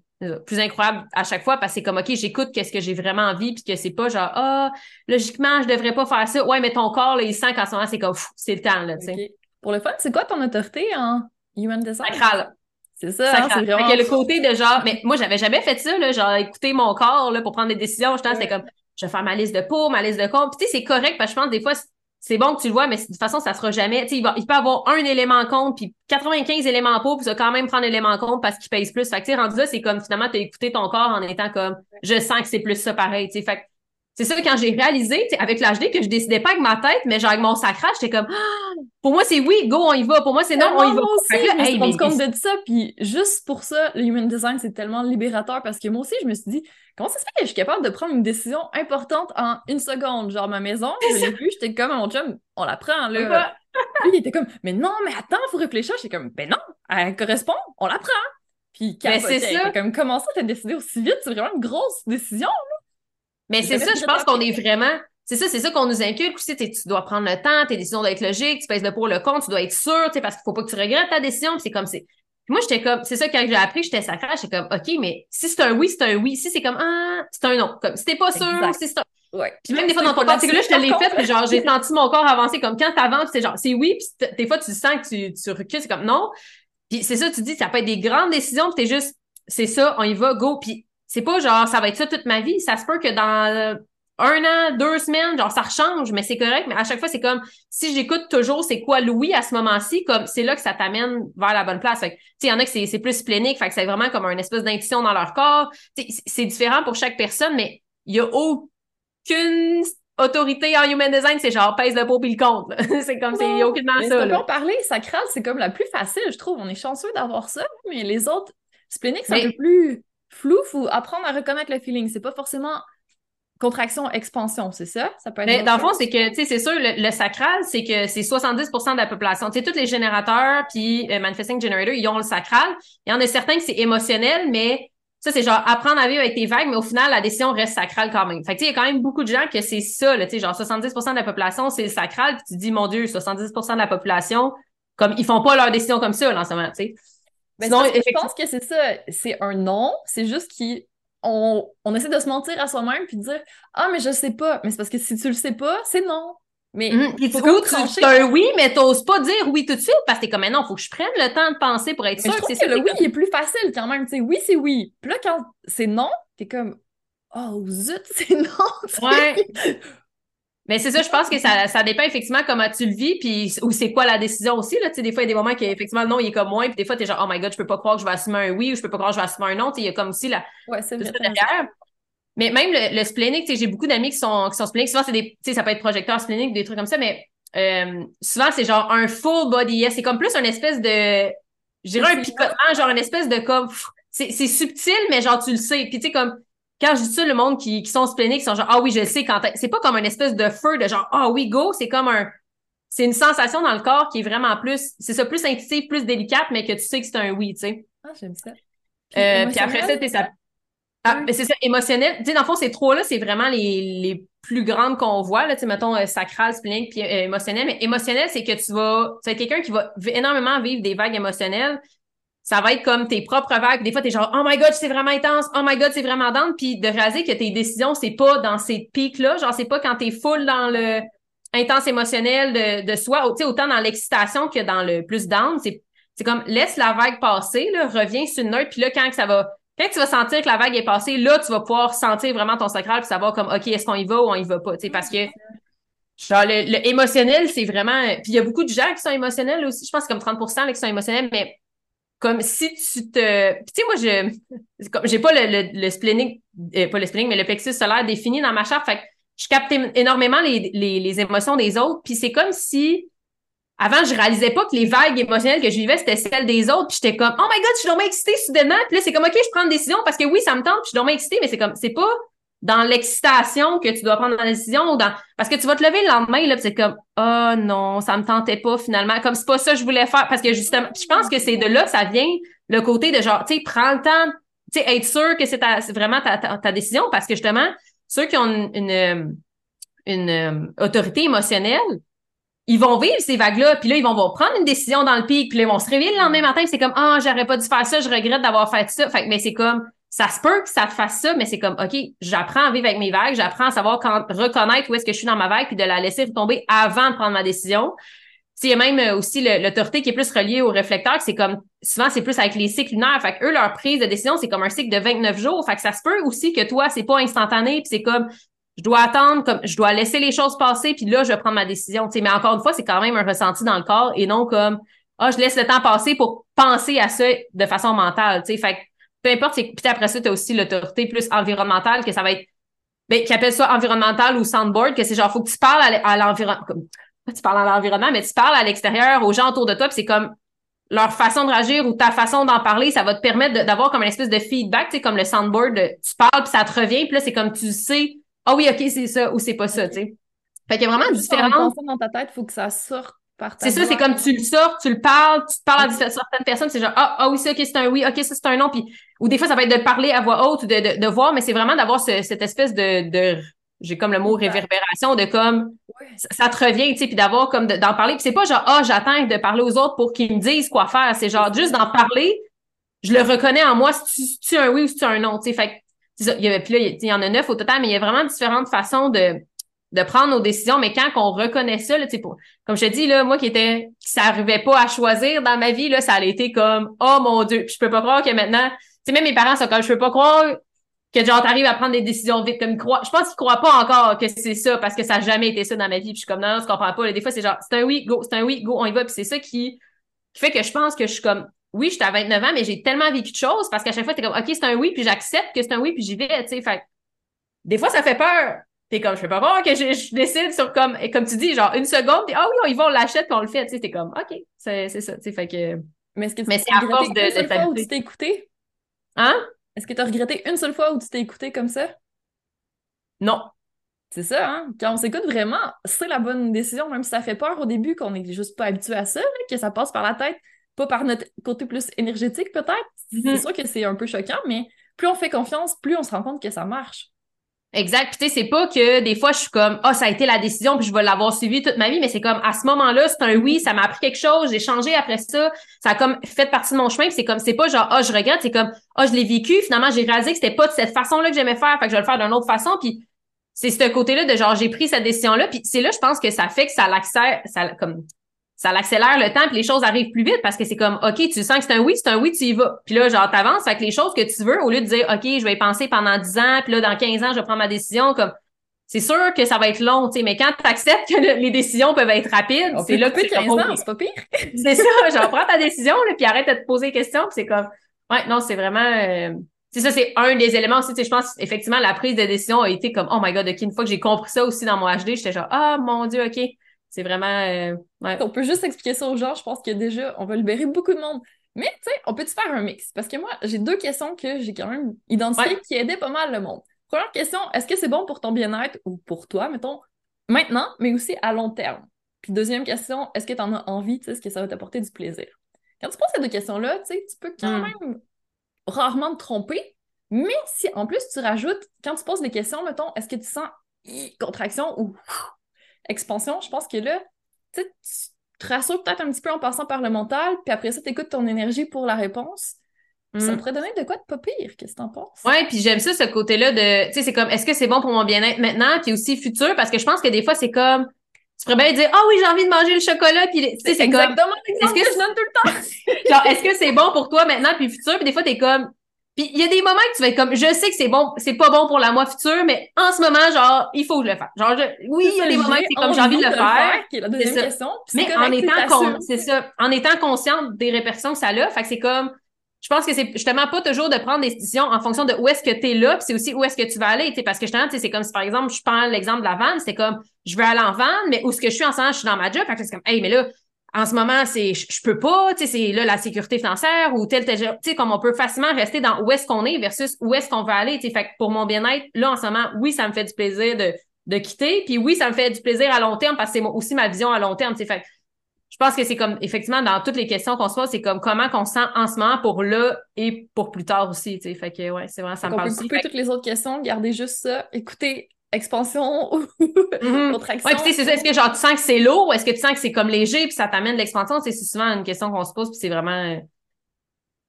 plus incroyables à chaque fois parce que c'est comme OK, j'écoute qu'est-ce que j'ai vraiment envie puis que c'est pas genre ah, logiquement, je devrais pas faire ça. Ouais, mais ton corps là, il sent qu'en ce moment c'est comme c'est le temps là, tu sais. Pour le fun, c'est quoi ton autorité en human design? Sacral. C'est ça, hein, c'est vraiment... le côté de genre mais moi j'avais jamais fait ça là, genre écouter mon corps là pour prendre des décisions, je c'était comme je vais faire ma liste de pour, ma liste de compte. tu sais, c'est correct parce que je pense des fois, c'est bon que tu le vois, mais de toute façon, ça sera jamais. Il, va, il peut avoir un élément en compte, puis 95 éléments pour, puis ça quand même prendre l'élément en compte parce qu'il pèse plus. Fait que, rendu là, c'est comme finalement, tu as écouté ton corps en étant comme, je sens que c'est plus ça pareil, tu sais. Fait c'est ça, quand j'ai réalisé, avec l'HD, que je décidais pas avec ma tête, mais genre avec mon sacrage, j'étais comme, ah! pour moi, c'est oui, go, on y va. Pour moi, c'est non, on y va. Moi aussi, je me suis rendu compte de ça. Puis juste pour ça, le human design, c'est tellement libérateur parce que moi aussi, je me suis dit, comment ça se fait que je suis capable de prendre une décision importante en une seconde? Genre, ma maison, je l'ai vu, j'étais comme, mon chum, on la prend, là. Puis il était comme, mais non, mais attends, faut réfléchir. J'étais comme, ben non, elle correspond, on la prend. Puis, mais c'est ça. Comme, comment ça, t'as décidé aussi vite? C'est vraiment une grosse décision, là. Mais c'est ça, je pense qu'on est vraiment, c'est ça, c'est ça qu'on nous inculque aussi. Tu dois prendre le temps, tes décisions doivent être logiques, tu pèses le pour le compte, tu dois être sûr, parce qu'il faut pas que tu regrettes ta décision. c'est comme c'est. moi, j'étais comme, c'est ça, quand j'ai appris, j'étais sacrée, j'étais comme, OK, mais si c'est un oui, c'est un oui. Si c'est comme, ah, c'est un non. Comme, si t'es pas sûr, si c'est un. Ouais. Puis même des fois dans ton là, je te l'ai fait, puis genre, j'ai senti mon corps avancer comme quand t'avances, c'est genre, c'est oui, puis des fois, tu sens que tu, tu recules, c'est comme non. Puis c'est ça, tu dis, ça peut être des grandes décisions, puis t'es juste, c'est ça, on y va, go. Puis c'est pas genre, ça va être ça toute ma vie. Ça se peut que dans un an, deux semaines, genre, ça change, mais c'est correct. Mais à chaque fois, c'est comme, si j'écoute toujours c'est quoi Louis à ce moment-ci, comme, c'est là que ça t'amène vers la bonne place. Fait tu sais, il y en a que c'est plus splénique, fait que c'est vraiment comme une espèce d'intuition dans leur corps. C'est différent pour chaque personne, mais il y a aucune autorité en human design, c'est genre pèse le pot puis le compte. c'est comme, c'est mais aucunement ça. On peut en parler, sacral, c'est comme la plus facile, je trouve. On est chanceux d'avoir ça, mais les autres, splénique, c'est un peu plus flou. Faut apprendre à reconnaître le feeling. C'est pas forcément contraction, expansion, c'est ça? Ça peut être. Mais dans le fond, c'est que, tu sais, c'est sûr, le, sacral, c'est que c'est 70% de la population. Tu sais, tous les générateurs puis euh, manifesting generator, ils ont le sacral. Il y en a certains que c'est émotionnel, mais ça, c'est genre apprendre à vivre avec tes vagues, mais au final, la décision reste sacrale quand même. Fait que, il y a quand même beaucoup de gens que c'est ça, tu sais, genre 70% de la population, c'est le sacral, puis tu dis, mon Dieu, 70% de la population, comme, ils font pas leur décision comme ça, là, en ce moment, tu sais. Mais je pense que c'est ça, c'est un non, c'est juste qu'on on essaie de se mentir à soi-même puis de dire Ah, mais je sais pas. Mais c'est parce que si tu le sais pas, c'est non. Mais mm -hmm. faut tu, tu un oui, mais t'oses pas dire oui tout de suite parce que t'es comme, mais non, faut que je prenne le temps de penser pour être sûr que c'est ça. Le oui, il est plus facile quand même. Tu sais, oui, c'est oui. Puis là, quand c'est non, t'es comme, oh zut, c'est non. Ouais. Mais c'est ça, je pense que ça, ça dépend effectivement comment tu le vis, puis ou c'est quoi la décision aussi. Là. Tu sais, des fois, il y a des moments qui effectivement le non, il est comme moins, puis des fois, tu es genre, oh my god, je peux pas croire que je vais assumer un oui ou je peux pas croire que je vais assumer un non. Tu sais, il y a comme aussi la. Ouais, c'est vrai. Mais même le, le splénique, j'ai beaucoup d'amis qui sont, qui sont spléniques. Souvent, c'est des, ça peut être projecteur splénique, des trucs comme ça, mais euh, souvent, c'est genre un full body yes. C'est comme plus une espèce de, je dirais un picotement, genre une espèce de comme, c'est subtil, mais genre tu le sais. Puis tu sais, comme, quand je dis ça, le monde qui, qui sont spléniques, qui sont genre, ah oui, je le sais quand c'est pas comme une espèce de feu de genre, ah oui, go, c'est comme un, c'est une sensation dans le corps qui est vraiment plus, c'est ça, plus intuitif, plus délicate, mais que tu sais que c'est un oui, tu sais. Ah, j'aime ça. Euh, puis après ça, ça, ah, mais c'est ça, émotionnel. Tu sais, dans le fond, ces trois-là, c'est vraiment les, les plus grandes qu'on voit, là, tu sais, mettons, euh, sacral, splénique, puis euh, émotionnel. Mais émotionnel, c'est que tu vas, tu être quelqu'un qui va énormément vivre des vagues émotionnelles. Ça va être comme tes propres vagues. Des fois, t'es genre, oh my god, c'est vraiment intense. Oh my god, c'est vraiment dense. Puis de réaliser que tes décisions, c'est pas dans ces pics-là. Genre, c'est pas quand t'es full dans le intense émotionnel de, de soi. Tu sais, autant dans l'excitation que dans le plus down. C'est, c'est comme, laisse la vague passer, là, reviens sur une note. Puis là, quand ça va quand tu vas sentir que la vague est passée, là, tu vas pouvoir sentir vraiment ton sacral puis savoir comme, OK, est-ce qu'on y va ou on y va pas, tu sais, parce que genre, le, émotionnel, c'est vraiment, puis il y a beaucoup de gens qui sont émotionnels aussi, je pense comme 30 là, qui sont émotionnels, mais comme si tu te, tu sais, moi, je, j'ai pas le, le, le splénique, euh, pas le splénique, mais le plexus solaire défini dans ma charte, fait que je capte énormément les, les, les émotions des autres, puis c'est comme si avant, je réalisais pas que les vagues émotionnelles que je vivais, c'était celles des autres. Puis j'étais comme, oh my god, je suis vraiment excitée soudainement. Puis là, c'est comme, OK, je prends une décision parce que oui, ça me tente, puis je suis vraiment excitée, mais c'est comme, c'est pas dans l'excitation que tu dois prendre la décision ou dans, parce que tu vas te lever le lendemain, là, c'est comme, oh non, ça me tentait pas finalement. Comme c'est pas ça que je voulais faire. Parce que justement, je pense que c'est de là que ça vient le côté de genre, tu sais, prends le temps, tu sais, être sûr que c'est vraiment ta, ta, décision parce que justement, ceux qui ont une, une, une euh, autorité émotionnelle, ils vont vivre ces vagues-là, puis là, ils vont, vont, prendre une décision dans le pic, puis là, ils vont se réveiller le lendemain matin, c'est comme Ah, j'aurais pas dû faire ça, je regrette d'avoir fait ça. Fait mais c'est comme ça se peut que ça te fasse ça, mais c'est comme OK, j'apprends à vivre avec mes vagues, j'apprends à savoir quand reconnaître où est-ce que je suis dans ma vague, puis de la laisser retomber avant de prendre ma décision. Il y a même euh, aussi l'autorité qui est plus reliée au réflecteur, c'est comme souvent c'est plus avec les cycles lunaires. Fait que eux, leur prise de décision, c'est comme un cycle de 29 jours. Fait que ça se peut aussi que toi, c'est pas instantané, puis c'est comme je dois attendre, comme je dois laisser les choses passer, puis là, je vais prendre ma décision. Mais encore une fois, c'est quand même un ressenti dans le corps et non comme Ah, je laisse le temps passer pour penser à ça de façon mentale. Sais. Fait que peu importe, puis après ça, tu as aussi l'autorité plus environnementale, que ça va être ben, qui appelle ça environnemental ou soundboard, que c'est genre faut que tu parles à l'environnement. Tu parles à l'environnement, mais tu parles à l'extérieur, aux gens autour de toi, puis c'est comme leur façon de réagir ou ta façon d'en parler, ça va te permettre d'avoir comme une espèce de feedback, tu sais, comme le soundboard, tu parles, puis ça te revient, puis là, c'est comme tu sais ah oui, OK, c'est ça ou c'est pas ça, tu sais. Fait qu'il y a vraiment différentes. dans ta tête, il faut que ça sorte C'est ça, c'est comme tu le sors, tu le parles, tu te parles à certaines personnes, c'est genre, ah, ah oui, ça, OK, c'est un oui, OK, ça, c'est un non. Puis, ou des fois, ça va être de parler à voix haute ou de, de, voir, mais c'est vraiment d'avoir cette espèce de, de j'ai comme le mot réverbération de comme ça, te revient, tu sais, puis d'avoir comme d'en parler. Puis c'est pas genre ah j'attends de parler aux autres pour qu'ils me disent quoi faire. C'est genre juste d'en parler. Je le reconnais en moi si tu, un oui ou si tu un non. Tu sais, fait il y avait puis là il y en a neuf au total, mais il y a vraiment différentes façons de de prendre nos décisions. Mais quand on reconnaît ça, là, tu sais, pour, comme je te dis là, moi qui était qui s'arrivait pas à choisir dans ma vie là, ça a été comme oh mon dieu. Puis je peux pas croire que maintenant, tu sais même mes parents sont comme je peux pas croire que genre t'arrives à prendre des décisions vite comme croient. Je pense qu'ils croient pas encore que c'est ça parce que ça a jamais été ça dans ma vie puis je suis comme non, non je comprends pas des fois c'est genre c'est un oui go c'est un oui go on y va puis c'est ça qui, qui fait que je pense que je suis comme oui je suis à 29 ans mais j'ai tellement vécu de choses parce qu'à chaque fois t'es comme ok c'est un oui puis j'accepte que c'est un oui puis j'y vais tu sais. Fait des fois ça fait peur. T'es comme je fais pas voir que je, décide sur comme et comme tu dis genre une seconde puis ah oui on y va on l'achète puis on le fait tu sais. T'es comme ok c'est c'est ça tu sais. Fait que mais est-ce que mais c'est à force de, de tu t'es écouté? Hein? Est-ce que tu as regretté une seule fois où tu t'es écouté comme ça? Non. C'est ça, hein? Quand on s'écoute vraiment, c'est la bonne décision, même si ça fait peur au début, qu'on n'est juste pas habitué à ça, que ça passe par la tête, pas par notre côté plus énergétique peut-être. C'est mm-hmm. sûr que c'est un peu choquant, mais plus on fait confiance, plus on se rend compte que ça marche. Exact. tu sais, c'est pas que des fois je suis comme ah ça a été la décision puis je vais l'avoir suivi toute ma vie, mais c'est comme à ce moment-là c'est un oui, ça m'a appris quelque chose, j'ai changé après ça, ça a comme fait partie de mon chemin. c'est comme c'est pas genre ah je regrette, c'est comme ah je l'ai vécu. Finalement j'ai réalisé que c'était pas de cette façon-là que j'aimais faire, fait que je vais le faire d'une autre façon. Puis c'est ce côté-là de genre j'ai pris cette décision-là. Puis c'est là je pense que ça fait que ça l'accès, ça comme ça l'accélère le temps, puis les choses arrivent plus vite parce que c'est comme, OK, tu sens que c'est un oui, c'est un oui, tu y vas. Puis là, genre, t'avances, fait que les choses que tu veux, au lieu de dire, OK, je vais y penser pendant 10 ans, puis là, dans 15 ans, je vais prendre ma décision, comme, c'est sûr que ça va être long, tu sais, mais quand tu acceptes que les décisions peuvent être rapides, c'est là que tu 15 ans, c'est pas pire. c'est ça, genre, prends ta décision, là, puis arrête de te poser des questions, puis c'est comme, ouais, non, c'est vraiment, euh, c'est ça, c'est un des éléments aussi, tu sais, je pense, effectivement, la prise de décision a été comme, oh my god, OK, une fois que j'ai compris ça aussi dans mon HD, j'étais genre, ah, mon Dieu, OK, c'est vraiment. Euh, on peut juste expliquer ça aux gens. Je pense que déjà, on va libérer beaucoup de monde. Mais, tu sais, on peut-tu faire un mix? Parce que moi, j'ai deux questions que j'ai quand même identifiées qui aidaient pas mal le monde. Première question, est-ce que c'est bon pour ton bien-être ou pour toi, mettons, maintenant, mais aussi à long terme? Puis deuxième question, est-ce que tu en as envie? Tu sais, est-ce que ça va t'apporter du plaisir? Quand tu poses ces deux questions-là, tu sais, tu peux quand hmm. même rarement te tromper. Mais si en plus tu rajoutes, quand tu poses des questions, mettons, est-ce que tu sens contraction ou expansion, je pense que là, tu te rassures peut-être un petit peu en passant par le mental, puis après ça, tu écoutes ton énergie pour la réponse. Ça mm. pourrait donner de quoi de pas pire, qu'est-ce que t'en penses? Ouais, puis j'aime ça, ce côté-là de, tu sais, c'est comme, est-ce que c'est bon pour mon bien-être maintenant, puis aussi futur, parce que je pense que des fois, c'est comme, tu pourrais bien dire, ah oh, oui, j'ai envie de manger le chocolat, puis tu sais, c'est comme. Exactement l'exemple que, que je donne tout le temps. genre, est-ce que c'est bon pour toi maintenant, puis futur, puis des fois, t'es comme, puis il y a des moments que tu vas être comme, je sais que c'est bon, c'est pas bon pour la moi future, mais en ce moment, genre, il faut que je le fasse. Genre, oui, il y a des moments que c'est comme j'ai envie de le faire. qui est la deuxième question. Mais en étant c'est ça, en étant consciente des répercussions que ça a, fait que c'est comme, je pense que c'est justement pas toujours de prendre des décisions en fonction de où est-ce que tu es là, puis c'est aussi où est-ce que tu vas aller, tu parce que justement, tu sais, c'est comme si par exemple, je prends l'exemple de la vanne, c'est comme, je veux aller en vanne, mais où est-ce que je suis en ce moment, je suis dans ma job, fait que c'est comme, hey, mais là, en ce moment, c'est je, peux pas, tu sais, c'est là la sécurité financière ou tel, tel, tu sais, comme on peut facilement rester dans où est-ce qu'on est versus où est-ce qu'on veut aller, tu sais. Fait que pour mon bien-être, là, en ce moment, oui, ça me fait du plaisir de, de quitter, puis oui, ça me fait du plaisir à long terme parce que c'est aussi ma vision à long terme, tu sais. Fait je pense que c'est comme, effectivement, dans toutes les questions qu'on se pose, c'est comme comment qu'on sent en ce moment pour là et pour plus tard aussi, tu sais. Fait que, ouais, c'est vraiment, ça me parle On peut couper toutes les autres questions, garder juste ça, écoutez expansion ou mm-hmm. contraction. Ouais, puis c'est ça. Est-ce que genre tu sens que c'est lourd ou est-ce que tu sens que c'est comme léger puis ça t'amène de l'expansion? C'est souvent une question qu'on se pose puis c'est vraiment. Euh,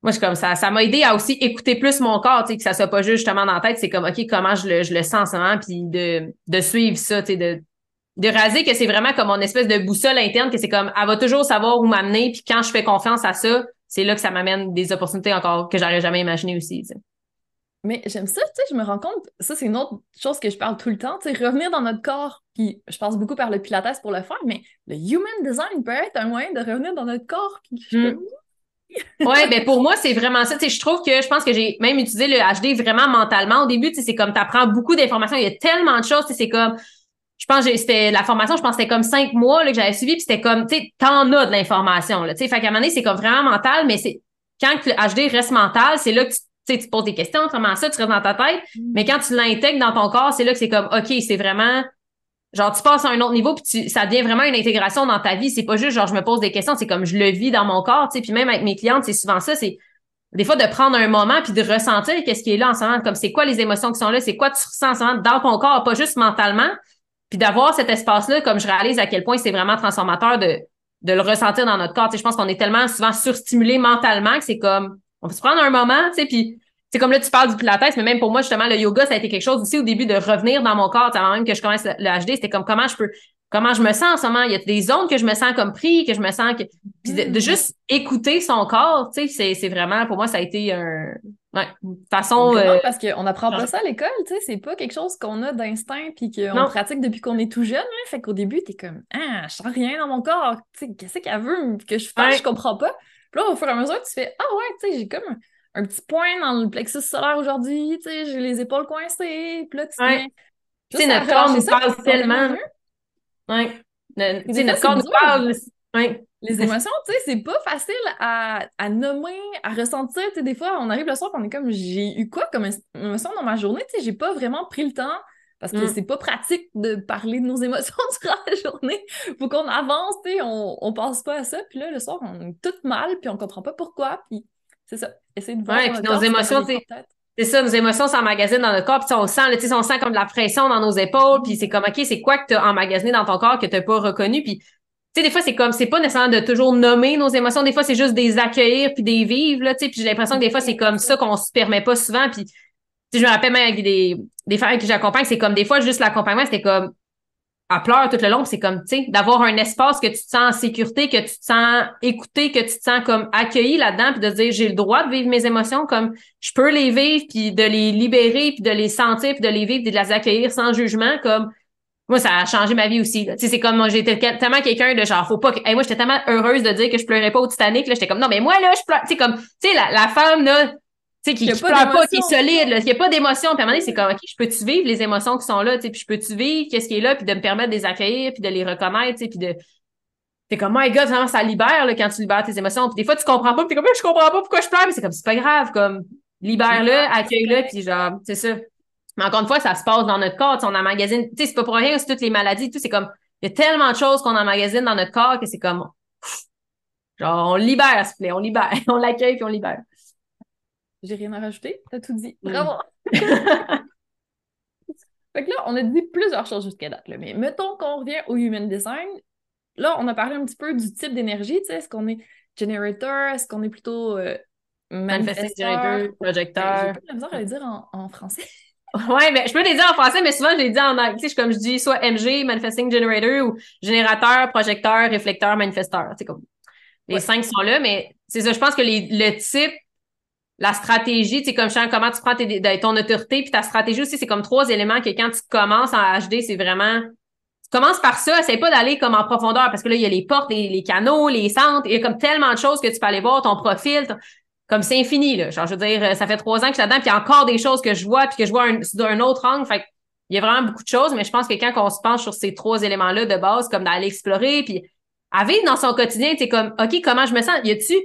moi, je suis comme ça. Ça m'a aidé à aussi écouter plus mon corps, tu sais, que ça soit pas juste justement dans la tête. C'est comme, OK, comment je le, je le sens en ce moment puis de, de suivre ça, tu sais, de, de réaliser que c'est vraiment comme mon espèce de boussole interne, que c'est comme, elle va toujours savoir où m'amener puis quand je fais confiance à ça, c'est là que ça m'amène des opportunités encore que j'aurais jamais imaginé aussi. Mais j'aime ça, tu sais, je me rends compte, ça c'est une autre chose que je parle tout le temps, tu sais, revenir dans notre corps, puis je passe beaucoup par le pilates pour le faire, mais le human design peut être un moyen de revenir dans notre corps, puis je hmm. ouais, ben pour moi, c'est vraiment ça. Tu sais, je trouve que je pense que j'ai même utilisé le HD vraiment mentalement. Au début, tu sais, c'est comme tu apprends beaucoup d'informations. Il y a tellement de choses. Tu sais, c'est comme, je pense que c'était la formation, je pense que c'était comme cinq mois là, que j'avais suivi, puis c'était comme, tu sais, t'en as de l'information. Tu sais, fait qu'à un moment donné, c'est comme vraiment mental, mais c'est quand le HD reste mental, c'est là que tu tu sais, tu te poses des questions, comment ça, tu restes dans ta tête. Mm. Mais quand tu l'intègres dans ton corps, c'est là que c'est comme, OK, c'est vraiment, genre, tu passes à un autre niveau, puis tu, ça devient vraiment une intégration dans ta vie. C'est pas juste, genre, je me pose des questions, c'est comme je le vis dans mon corps, tu sais. Puis même avec mes clientes, c'est souvent ça, c'est, des fois de prendre un moment puis de ressentir qu'est-ce qui est là en ce moment, comme c'est quoi les émotions qui sont là, c'est quoi tu ressens en ce moment dans ton corps, pas juste mentalement, puis d'avoir cet espace-là, comme je réalise à quel point c'est vraiment transformateur de, de le ressentir dans notre corps. Tu sais, je pense qu'on est tellement souvent surstimulé mentalement que c'est comme, on peut se prendre un moment, tu sais, puis c'est comme là, tu parles du pilates, mais même pour moi, justement, le yoga, ça a été quelque chose aussi au début de revenir dans mon corps. Avant même que je commence le, HD, c'était comme comment je peux, comment je me sens en ce moment? Il y a des zones que je me sens comme pris, que je me sens que. Puis de, juste écouter son corps, tu sais, c'est vraiment, pour moi, ça a été un. Ouais, une façon. Euh... Parce qu'on n'apprend pas ça à l'école, tu sais, c'est pas quelque chose qu'on a d'instinct puis qu'on pratique depuis qu'on est tout jeune. Hein. Fait qu'au début, t'es comme, ah, je sens rien dans mon corps, tu sais, qu'est-ce qu'elle veut que je fasse, je comprends pas. Puis là, au fur et à mesure, tu fais, ah ouais, tu sais, j'ai comme un petit point dans le plexus solaire aujourd'hui, tu sais, j'ai les épaules coincées, puis là, tu ouais. Sais, notre corps nous parle tellement. Sais, notre corps nous parle. Ouais. Les émotions, tu sais, c'est pas facile à, à, nommer, à ressentir. Tu sais, des fois, on arrive le soir, on est comme, j'ai eu quoi comme émotion dans ma journée? Tu sais, j'ai pas vraiment pris le temps parce que mm. c'est pas pratique de parler de nos émotions durant la journée. Faut qu'on avance, tu sais, on, on pense pas à ça. Puis là, le soir, on est tout mal, puis on comprend pas pourquoi. Puis c'est ça. Essayer de voir. Ouais, puis nos émotions, c'est ça, nos émotions s'emmagasinent dans notre corps, puis on sent, on sent comme de la pression dans nos épaules, puis c'est comme, OK, c'est quoi que tu as emmagasiné dans ton corps que tu n'as pas reconnu, puis tu sais, des fois, c'est comme, c'est pas nécessairement de toujours nommer nos émotions, des fois, c'est juste des accueillir puis des vivre, là, tu sais, puis j'ai l'impression que des fois, c'est comme ça qu'on se permet pas souvent, puis je me rappelle même avec des, des femmes que j'accompagne, c'est comme des fois, juste l'accompagnement, c'était comme, elle pleure tout le long, c'est comme, tu sais, d'avoir un espace que tu te sens en sécurité, que tu te sens écouté, que tu te sens comme accueilli là-dedans, puis de dire, j'ai le droit de vivre mes émotions, comme je peux les vivre, puis de les libérer, puis de les sentir, puis de les vivre, puis de les accueillir sans jugement, comme moi, ça a changé ma vie aussi. Tu sais, c'est comme moi, j'étais tellement quelqu'un de genre, faut pas que. moi, j'étais tellement heureuse de dire que je pleurais pas au Titanic. Là, j'étais comme non, mais moi, là, je pleure. Tu sais, comme, tu sais, la, la femme, là, sais, qui, qui pleure pas, qui est solide, là, qui a pas d'émotion. Puis à un moment donné, c'est comme, OK, je peux-tu vivre les émotions qui sont là, tu sais, puis je peux-tu vivre qu'est-ce qui est là, puis de me permettre de les accueillir, puis de les reconnaître, tu sais, puis de... T'es comme, my God, vraiment, ça libère, là, quand tu libères tes émotions. Puis des fois, tu comprends pas, puis t'es comme, je comprends pas pourquoi je pleure, mais c'est comme, c'est pas grave, comme, libère-le, accueille-le, puis genre, c'est ça. Mais encore une fois, ça se passe dans notre corps, on emmagasine, tu sais, c'est pas pour rien, c'est toutes les maladies, tout, c'est comme, il y a tellement de choses qu'on emmagasine dans notre corps que c'est comme, genre, on libère, s'il te plaît, on libère, on l'accueille, puis on libère. J'ai rien à rajouter. T'as tout dit. Mm. Bravo! fait que là, on a dit plusieurs choses jusqu'à date. Là. Mais mettons qu'on revient au human design. Là, on a parlé un petit peu du type d'énergie. Est-ce qu'on est generator? Est-ce qu'on est plutôt euh, manifesteur? projecteur? J'ai pas à le dire en, français. Ouais, mais je peux les dire en français, mais souvent je les dis en anglais. Comme je dis, soit MG, Manifesting Generator, ou générateur, projecteur, réflecteur, manifesteur. C'est comme les cinq sont là, mais c'est ça. Je pense que les, le type la stratégie, c'est comme comment tu prends tes, ton autorité, puis ta stratégie aussi, c'est comme trois éléments que quand tu commences en HD, c'est vraiment. Tu commences par ça, essaye pas d'aller comme en profondeur parce que là, il y a les portes, les, canaux, les centres, il y a comme tellement de choses que tu peux aller voir, ton profil, comme c'est infini, là. Genre, je veux dire, ça fait trois ans que je suis là-dedans, puis il y a encore des choses que je vois, puis que je vois un, autre angle. Fait il y a vraiment beaucoup de choses, mais je pense que quand on se penche sur ces trois éléments-là de base, comme d'aller explorer, puis à vivre dans son quotidien, c'est comme, OK, comment je me sens? Y a-tu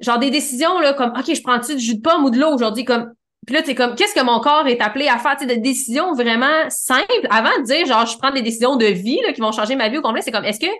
genre des décisions là comme OK, je prends-tu du jus de pomme ou de l'eau aujourd'hui? Comme puis là, tu comme, qu'est-ce que mon corps est appelé à faire? Tu sais, des décisions vraiment simples. Avant de dire, genre, je prends des décisions de vie là, qui vont changer ma vie au complet, c'est comme, est-ce que,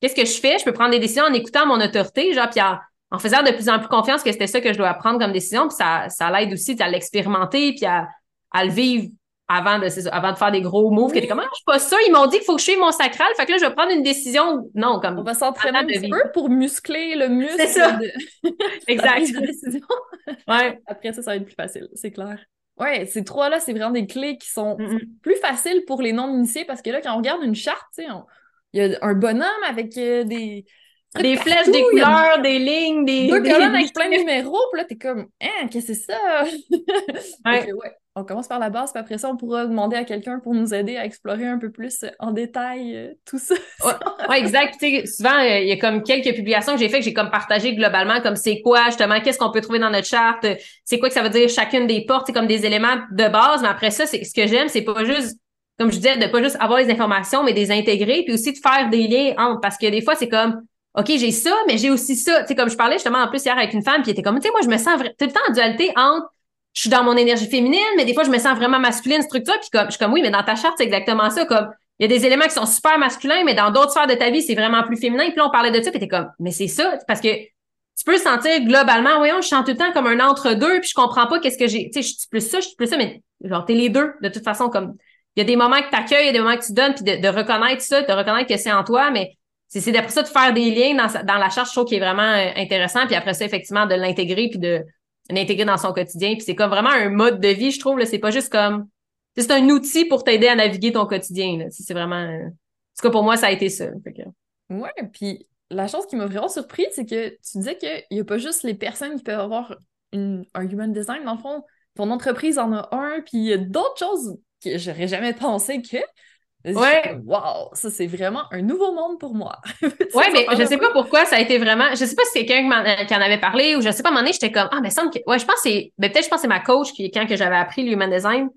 qu'est-ce que je fais? Je peux prendre des décisions en écoutant mon autorité, genre, puis en, faisant de plus en plus confiance que c'était ça que je dois prendre comme décision. Puis ça, ça l'aide aussi à l'expérimenter, puis à, à le vivre avant de, avant de faire des gros moves, qui étaient comme, ah, je suis pas ça, ils m'ont dit qu'il faut que je suive mon sacral, fait que là, je vais prendre une décision. Non, comme. On va s'entraîner un petit peu pour muscler le muscle. C'est ça. exact. ouais. Après ça, ça va être plus facile, c'est clair. Ouais, ces trois-là, c'est vraiment des clés qui sont plus faciles pour les non-initiés parce que là, quand on regarde une charte, tu sais, il y a un bonhomme avec euh, des. Flèches, des couleurs, des lignes, des. Deux colonnes avec plein de numéros, puis là, t'es comme, hein, qu'est-ce que c'est ça? ouais on commence par la base, puis après ça, on pourra demander à quelqu'un pour nous aider à explorer un peu plus en détail euh, tout ça. ouais, exact. souvent, euh, il y a comme quelques publications que j'ai fait que j'ai comme partagé globalement, comme c'est quoi justement, qu'est-ce qu'on peut trouver dans notre charte, c'est quoi que ça veut dire chacune des portes, c'est comme des éléments de base. Mais après ça, c'est ce que j'aime, c'est pas juste comme je disais, de pas juste avoir les informations, mais de les intégrer, puis aussi de faire des liens entre. Parce que des fois, c'est comme OK, j'ai ça, mais j'ai aussi ça. Tu sais, comme je parlais justement en plus hier avec une femme, qui était comme, tu sais, moi, je me sens tout le temps en dualité entre je suis dans mon énergie féminine, mais des fois, je me sens vraiment masculine, structure. Puis comme, je suis comme, oui, mais dans ta charte, c'est exactement ça. Comme, il y a des éléments qui sont super masculins, mais dans d'autres sphères de ta vie, c'est vraiment plus féminin. Puis là, on parlait de ça, puis t'es comme, mais c'est ça, parce que tu peux sentir globalement, voyons, je sens tout le temps comme un entre-deux, puis je comprends pas qu'est-ce que j'ai. Tu sais, je suis plus ça, je suis plus ça, mais genre, t'es les deux, de toute façon, comme. Il y a des moments que tu accueilles, il y a des moments que tu donnes, puis de, reconnaître ça, de reconnaître que c'est en toi, mais c'est d'après ça de faire des liens dans, dans la charge, je trouve qui est vraiment euh, intéressant, puis après ça, effectivement, de l'intégrer, puis de l'intégrer dans son quotidien. Puis c'est comme vraiment un mode de vie, je trouve, c'est pas juste comme. C'est un outil pour t'aider à naviguer ton quotidien. C'est vraiment. Euh, en tout cas, pour moi, ça a été ça. Ouais, puis la chose qui m'a vraiment surpris, c'est que tu disais qu'il n'y a pas juste les personnes qui peuvent avoir un human design. Dans le fond, ton entreprise en a un, puis il y a d'autres choses que j'aurais jamais pensé que. Ouais. Wow, ça c'est vraiment un nouveau monde pour moi. ouais, mais je sais pas pourquoi ça a été vraiment. Je sais pas si c'est quelqu'un qui en avait parlé ou je sais pas, à un moment donné, j'étais comme Ah, mais semble que. Ouais, je pense que c'est. Ben, peut-être je pense que c'est ma coach qui, quand que j'avais appris le human design,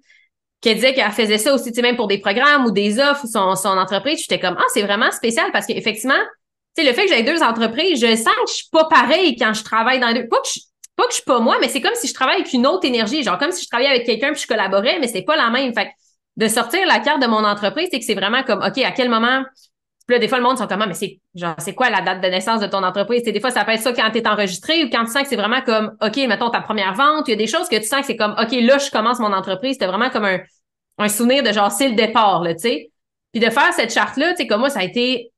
qui disait qu'elle faisait ça aussi, tu sais, même pour des programmes ou des offres ou son, son entreprise. J'étais comme Ah, c'est vraiment spécial parce qu'effectivement, tu sais, le fait que j'ai deux entreprises, je sens que je suis pas pareil quand je travaille dans deux. Pas que je, pas que je suis pas moi, mais c'est comme si je travaille avec une autre énergie. Genre, comme si je travaillais avec quelqu'un puis je collaborais, mais c'est pas la même. Fait de sortir la carte de mon entreprise, c'est que c'est vraiment comme, OK, à quel moment. Puis là, des fois, le monde sont comme, ah, mais c'est, genre, c'est quoi la date de naissance de ton entreprise? des fois, ça peut être ça quand tu es enregistré ou quand tu sens que c'est vraiment comme, OK, mettons ta première vente. Il y a des choses que tu sens que c'est comme, OK, là, je commence mon entreprise. C'était vraiment comme un, un souvenir de genre, c'est le départ, là, tu sais. Puis de faire cette charte-là, tu sais, comme moi, ça a été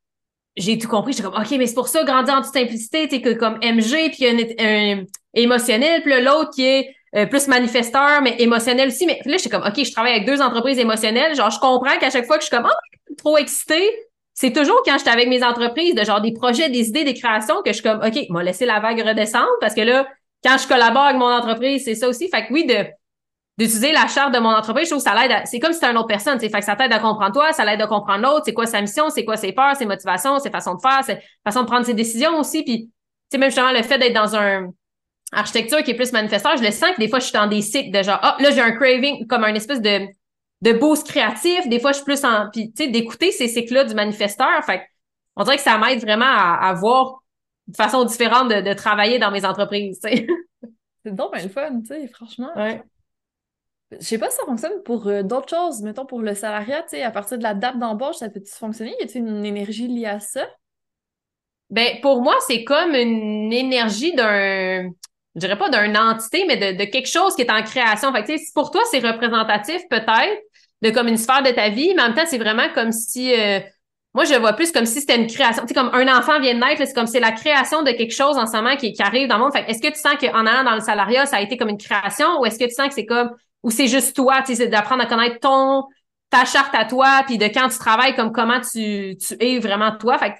j'ai tout compris. J'étais comme, OK, mais c'est pour ça, grandir en toute simplicité, tu que comme MG, puis a un, émotionnel, puis l'autre qui est euh, plus manifesteur, mais émotionnel aussi. Mais là, j'étais comme, OK, je travaille avec deux entreprises émotionnelles. Genre, je comprends qu'à chaque fois que je suis comme, oh, trop excitée, c'est toujours quand j'étais avec mes entreprises, de genre des projets, des idées, des créations, que je suis comme, OK, m'a laissé la vague redescendre, parce que là, quand je collabore avec mon entreprise, c'est ça aussi. Fait que oui, de d'utiliser la charte de mon entreprise, je trouve que ça l'aide c'est comme si c'était une autre personne, fait que ça t'aide à comprendre toi, ça l'aide à comprendre l'autre, c'est quoi sa mission, c'est quoi ses peurs, ses motivations, ses façons de faire, ses façons de prendre ses décisions aussi, puis tu sais même justement le fait d'être dans un architecture qui est plus manifesteur, je le sens que des fois je suis dans des cycles de genre ah là j'ai un craving comme un espèce de de boost créatif, des fois je suis plus en puis tu sais d'écouter ces cycles-là du manifesteur, fait on dirait que ça m'aide vraiment à, voir une façon différente de, de travailler dans mes entreprises, C'est donc bien le fun, tu sais, franchement. Ouais. Je sais pas si ça fonctionne pour euh, d'autres choses. Mettons pour le salariat, tu sais, à partir de la date d'embauche, ça peut-tu fonctionner? Y a-t-il une énergie liée à ça? Ben, pour moi, c'est comme une énergie d'un, je dirais pas d'une entité, mais de, quelque chose qui est en création. Fait que, si pour toi, c'est représentatif, peut-être, de comme une sphère de ta vie, mais en même temps, c'est vraiment comme si, euh, moi, je vois plus comme si c'était une création. Tu sais, comme un enfant vient de naître, c'est comme c'est la création de quelque chose en ce moment qui, qui arrive dans le monde. Fait est-ce que tu sens qu'en allant dans le salariat, ça a été comme une création ou est-ce que tu sens que c'est comme ou c'est juste toi, tu sais, d'apprendre à connaître ton, ta charte à toi, puis de quand tu travailles, comme comment tu, tu es vraiment toi? Fait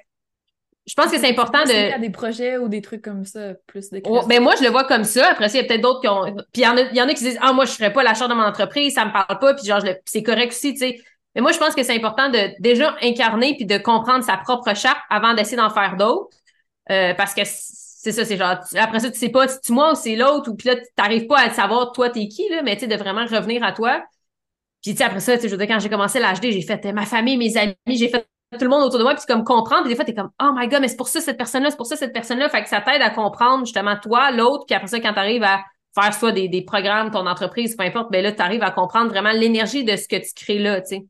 je pense que c'est important de. Il y a des projets ou des trucs comme ça, plus de oh, ben moi, je le vois comme ça. Après, il y a peut-être d'autres qui ont. Puis il y, en a, y en a qui disent Ah, moi, je ferais pas la charte de mon entreprise, ça me parle pas, puis genre, c'est correct aussi, tu sais. Mais moi, je pense que c'est important de déjà incarner puis de comprendre sa propre charte avant d'essayer d'en faire d'autres. Euh, parce que c'est ça, c'est genre, après ça, tu sais pas si tu moi ou c'est l'autre, ou puis là, t'arrives pas à savoir toi t'es qui, là, mais tu sais, de vraiment revenir à toi. Puis tu sais, après ça, tu sais, je veux dire, quand j'ai commencé l'HD, j'ai fait euh, ma famille, mes amis, j'ai fait tout le monde autour de moi, puis comme comprendre, puis des fois, t'es comme, oh my god, mais c'est pour ça cette personne-là, c'est pour ça cette personne-là. Fait que ça t'aide à comprendre justement toi, l'autre, puis après ça, quand t'arrives à faire soit des, des programmes, ton entreprise, peu importe, ben là, t'arrives à comprendre vraiment l'énergie de ce que tu crées là, tu sais.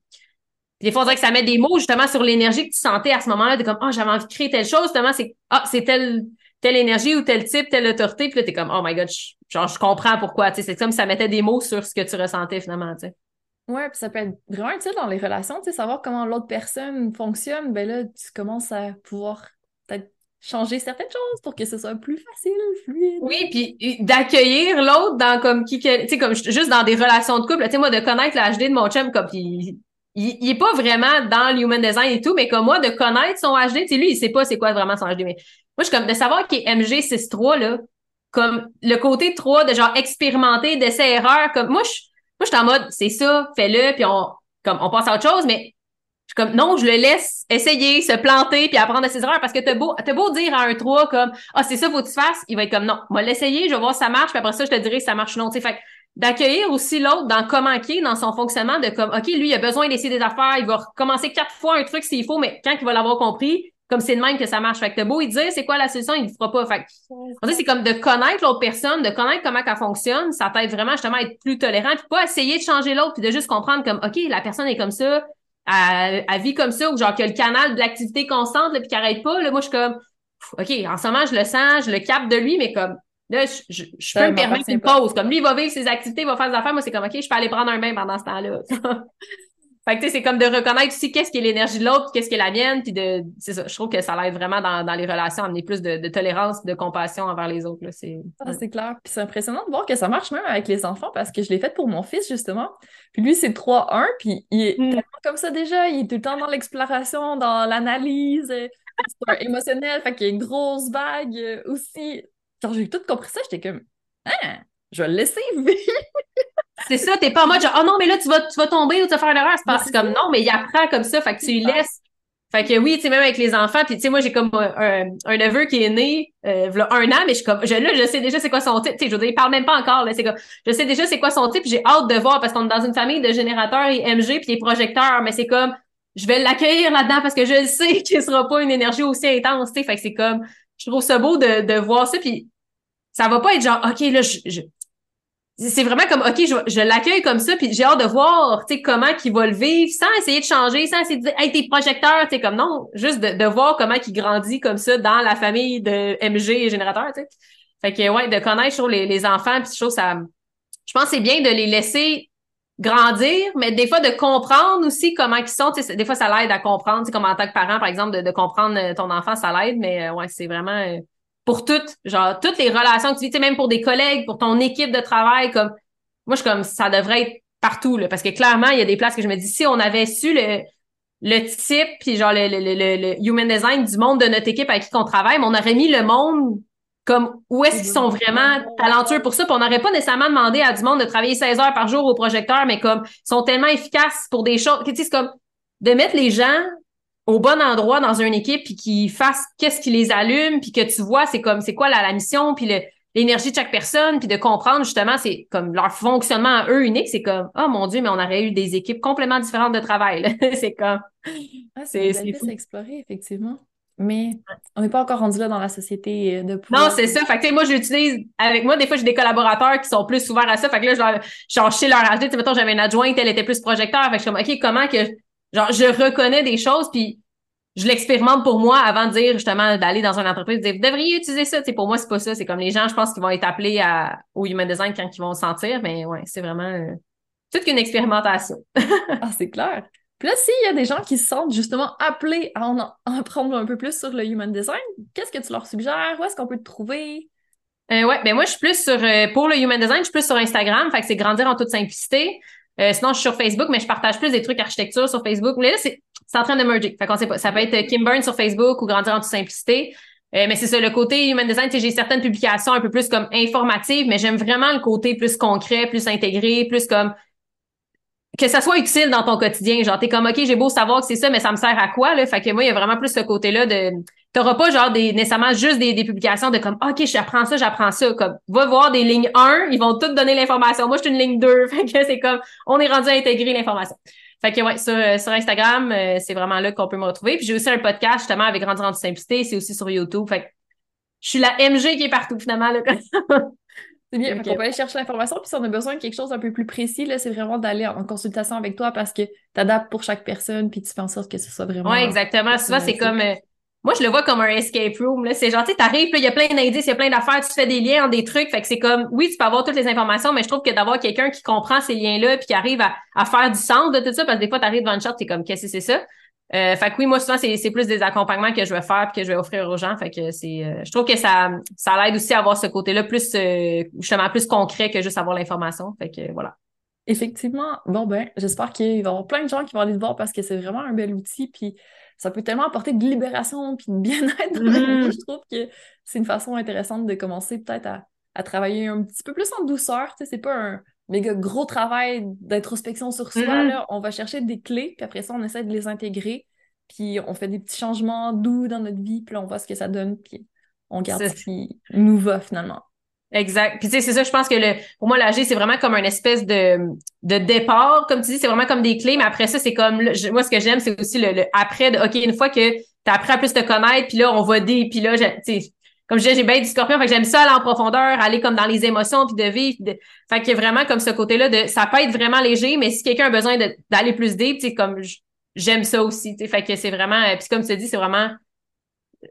Des fois, on dirait que ça met des mots justement sur l'énergie que tu sentais à ce moment-là, de comme, oh, j'avais envie de créer telle chose, justement, c'est, ah, c'est tel telle énergie ou tel type, telle autorité, puis là, t'es comme, oh my god, genre, je comprends pourquoi, tu sais, c'est comme ça mettait des mots sur ce que tu ressentais finalement, tu sais. Ouais, puis ça peut être vraiment utile dans les relations, tu sais, savoir comment l'autre personne fonctionne, ben là, tu commences à pouvoir peut-être changer certaines choses pour que ce soit plus facile, fluide. Oui, puis d'accueillir l'autre dans comme qui, tu sais, comme juste dans des relations de couple, tu sais, moi, de connaître la HD de mon chum, comme, puis il, il, est pas vraiment dans l'human design et tout, mais comme moi, de connaître son HD, tu sais, lui, il sait pas c'est quoi vraiment son HD, mais moi, je suis comme de savoir qu'il est MG63, là, comme le côté 3 de genre expérimenter, d'essai-erreur, comme moi, je, moi, je suis en mode, c'est ça, fais-le, puis on, comme, on passe à autre chose, mais je suis comme, non, je le laisse essayer, se planter, puis apprendre de ses erreurs, parce que t'as beau, t'as beau dire à un 3 comme, ah, c'est ça, faut que tu fasses, il va être comme, non, moi l'essayer, je vais voir si ça marche, puis après ça, je te dirai si ça marche ou non, tu sais, fait d'accueillir aussi l'autre dans comment qui dans son fonctionnement de comme OK lui il a besoin d'essayer des affaires il va recommencer quatre fois un truc s'il faut mais quand il va l'avoir compris comme c'est de même que ça marche. Fait que t'as beau il dire c'est quoi la solution, il ne fera pas. Fait que, c'est comme de connaître l'autre personne, de connaître comment elle fonctionne, ça t'aide vraiment justement à être plus tolérant, puis pas essayer de changer l'autre, puis de juste comprendre comme OK, la personne est comme ça, elle, vit comme ça, ou genre qu'il y a le canal de l'activité constante, là, puis qu'elle arrête pas. Là, moi, je suis comme OK, en ce moment, je le sens, je le capte de lui, mais comme là, je, je, peux me permettre une pause. Comme lui, il va vivre ses activités, il va faire des affaires. Moi, c'est comme OK, je peux aller prendre un bain pendant ce temps-là. Fait que tu sais, c'est comme de reconnaître aussi qu'est-ce qui est l'énergie de l'autre, qu'est-ce qui est la mienne, puis de, c'est ça. Je trouve que ça l'aide vraiment dans, dans les relations, amener plus de, de, tolérance, de compassion envers les autres. Là. C'est, ah, c'est clair. Puis c'est impressionnant de voir que ça marche même avec les enfants parce que je l'ai fait pour mon fils justement. Puis lui, c'est 3-1, puis il est mm. tellement comme ça déjà. Il est tout le temps dans l'exploration, dans l'analyse, euh, émotionnel. Fait qu'il y a une grosse vague euh, aussi. Quand j'ai tout compris ça, j'étais comme, ah, je vais le laisser vivre. C'est ça, t'es pas en mode genre, oh non, mais là, tu vas, tu vas tomber ou tu vas faire une erreur. C'est parce comme non, mais il apprend comme ça, fait que tu lui laisses. Fait que oui, tu sais, même avec les enfants, puis tu sais, moi, j'ai comme un, un, neveu qui est né euh, un an, mais je suis comme, je, là, je sais déjà c'est quoi son type. Tu sais, je veux dire, il parle même pas encore, là. C'est comme, je sais déjà c'est quoi son type, j'ai hâte de voir parce qu'on est dans une famille de générateurs et MG puis des projecteurs, mais c'est comme, je vais l'accueillir là-dedans parce que je sais qu'il sera pas une énergie aussi intense, tu sais. Fait que c'est comme, je trouve ça beau de, de voir ça, puis ça va pas être genre, OK, là, je c'est vraiment comme ok je, je l'accueille comme ça puis j'ai hâte de voir tu sais comment qu'il va le vivre sans essayer de changer sans essayer de dire hey tes projecteurs tu sais comme non juste de, de voir comment il grandit comme ça dans la famille de MG et générateur tu sais. Fait que ouais de connaître sur les, les enfants puis chose ça je pense c'est bien de les laisser grandir mais des fois de comprendre aussi comment ils sont tu sais des fois ça l'aide à comprendre comme en tant que parent par exemple de, de comprendre euh, ton enfant ça l'aide mais euh, ouais c'est vraiment euh, pour toutes, genre, toutes les relations que tu vis, tu sais, même pour des collègues, pour ton équipe de travail, comme, moi, je suis comme, ça devrait être partout, là, parce que clairement, il y a des places que je me dis, si on avait su le, le type, puis genre, le, le, le, human design du monde de notre équipe avec qui on travaille, mais on aurait mis le monde comme où est-ce qu'ils sont vraiment talentueux pour ça, puis on n'aurait pas nécessairement demandé à du monde de travailler 16 heures par jour au projecteur, mais comme, ils sont tellement efficaces pour des choses, tu sais, c'est comme, de mettre les gens au bon endroit dans une équipe puis qu'ils fassent qu'est-ce qui les allume puis que tu vois c'est comme c'est quoi la, la mission puis l'énergie de chaque personne puis de comprendre justement c'est comme leur fonctionnement à eux unique c'est comme oh mon dieu mais on aurait eu des équipes complètement différentes de travail c'est comme c'est c'est explorer effectivement mais on n'est pas encore rendu là dans la société euh, de Non, c'est ça. Fait que, moi, j'utilise, avec moi, des fois, j'ai des collaborateurs qui sont plus ouverts à ça. Fait que là, je genre, chez leur âge, tu sais, mettons, j'avais une adjointe, elle était plus projecteur. Fait que je suis comme, OK, comment que Genre, je reconnais des choses, puis je l'expérimente pour moi avant de dire justement d'aller dans une entreprise, de dire vous devriez utiliser ça. pour moi, c'est pas ça. C'est comme les gens, je pense, qui vont être appelés à, au human design quand ils vont le sentir. Mais ouais, c'est vraiment euh, toute une expérimentation. ah, c'est clair. Puis là, s'il y a des gens qui se sentent justement appelés à en, apprendre un peu plus sur le human design, qu'est-ce que tu leur suggères? Où est-ce qu'on peut te trouver? Euh, ouais, ben moi, je suis plus sur, euh, pour le human design, je suis plus sur Instagram. Fait que c'est grandir en toute simplicité. Euh, sinon, je suis sur Facebook, mais je partage plus des trucs architecture sur Facebook. Mais là, c'est, en train de merger. Fait qu'on sait pas. Ça peut être Kim Burns sur Facebook ou Grandir en toute simplicité. Euh, mais c'est ça, le côté human design, j'ai certaines publications un peu plus comme informatives, mais j'aime vraiment le côté plus concret, plus intégré, plus comme que ça soit utile dans ton quotidien. Genre, t'es comme, OK, j'ai beau savoir que c'est ça, mais ça me sert à quoi, là? Fait que moi, il y a vraiment plus ce côté-là de, t'auras pas genre des, nécessairement juste des, des publications de comme, OK, j'apprends ça, j'apprends ça. Comme, va voir des lignes 1, ils vont toutes donner l'information. Moi, je suis une ligne 2. Fait que c'est comme, on est rendu à intégrer l'information. Fait que ouais, sur, sur Instagram, euh, c'est vraiment là qu'on peut me retrouver. Puis j'ai aussi un podcast justement avec Grandir en simplicité, c'est aussi sur YouTube. Fait que je suis la MG qui est partout finalement. Là. C'est bien, on peut aller chercher l'information, puis si on a besoin de quelque chose un peu plus précis, là, c'est vraiment d'aller en consultation avec toi parce que tu adaptes pour chaque personne, puis tu fais en sorte que ce soit vraiment. Oui, exactement. Souvent, c'est comme. Moi, je le vois comme un escape room. C'est genre, tu sais, t'arrives, il y a plein d'indices, il y a plein d'affaires, tu fais des liens entre des trucs. Fait que c'est comme, oui, tu peux avoir toutes les informations, mais je trouve que d'avoir quelqu'un qui comprend ces liens-là puis qui arrive à, faire du sens de tout ça, parce que des fois, t'arrives devant une charte, t'es comme, qu'est-ce que c'est ça? Euh, fait que oui, moi, souvent, c'est plus des accompagnements que je vais faire et que je vais offrir aux gens. Fait que c'est. Euh, je trouve que ça, ça l'aide aussi à avoir ce côté-là plus euh, justement plus concret que juste avoir l'information. Fait que voilà. Effectivement. Bon ben, j'espère qu'il va y avoir plein de gens qui vont aller te voir parce que c'est vraiment un bel outil. Puis ça peut tellement apporter de libération puis de bien-être. Mm-hmm. je trouve que c'est une façon intéressante de commencer peut-être à, à, travailler un petit peu plus en douceur. Tu sais, c'est pas un méga gros travail d'introspection sur soi. Mm-hmm. là, on va chercher des clés, puis après ça, on essaie de les intégrer, puis on fait des petits changements doux dans notre vie, puis on voit ce que ça donne, puis on garde ce qui nous va finalement. Exact. Puis tu sais, c'est ça, je pense que le, pour moi, l'AG, c'est vraiment comme une espèce de, de départ. Comme tu dis, c'est vraiment comme des clés, mais après ça, c'est comme, moi, ce que j'aime, c'est aussi le, après de, OK, une fois que tu appris à plus te connaître, puis là, on va des, puis là, tu sais, comme je disais, j'ai bien du scorpion, fait que j'aime ça aller en profondeur, aller comme dans les émotions, puis de vivre. De... Fait a vraiment comme ce côté-là de ça peut être vraiment léger, mais si quelqu'un a besoin d'aller plus deep, tu sais, comme j'aime ça aussi. Tu sais, fait que c'est vraiment. Puis comme tu dis, c'est vraiment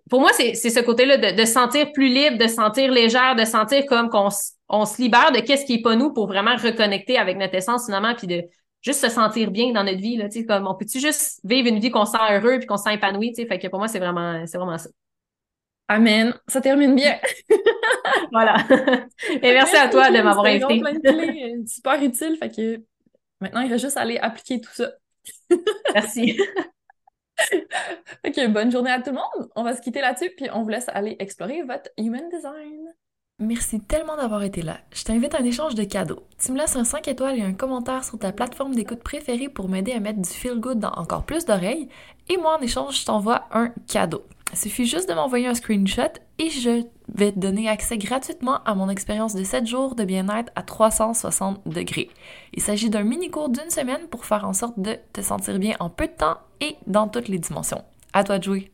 pour moi, c'est ce côté-là de, de se sentir plus libre, de se sentir légère, de sentir comme qu'on on se libère de qu'est-ce qui est pas nous pour vraiment reconnecter avec notre essence finalement, puis de juste se sentir bien dans notre vie. Là, comme on peut-tu juste vivre une vie qu'on sent heureux puis qu'on se sent épanoui? Fait que pour moi, c'est vraiment, c'est vraiment ça. Amen. Ça termine bien. voilà. Et merci, à toi de m'avoir invité. plein de clés, euh, super utile. Fait que maintenant, il reste juste aller appliquer tout ça. merci. ok, bonne journée à tout le monde. On va se quitter là-dessus, puis on vous laisse aller explorer votre human design. Merci tellement d'avoir été là. Je t'invite à un échange de cadeaux. Tu me laisses un 5 étoiles et un commentaire sur ta plateforme d'écoute préférée pour m'aider à mettre du feel good dans encore plus d'oreilles. Et moi, en échange, je t'envoie un cadeau. Il suffit juste de m'envoyer un screenshot et je vais te donner accès gratuitement à mon expérience de 7 jours de bien-être à 360 degrés. Il s'agit d'un mini cours d'une semaine pour faire en sorte de te sentir bien en peu de temps et dans toutes les dimensions. À toi de jouer!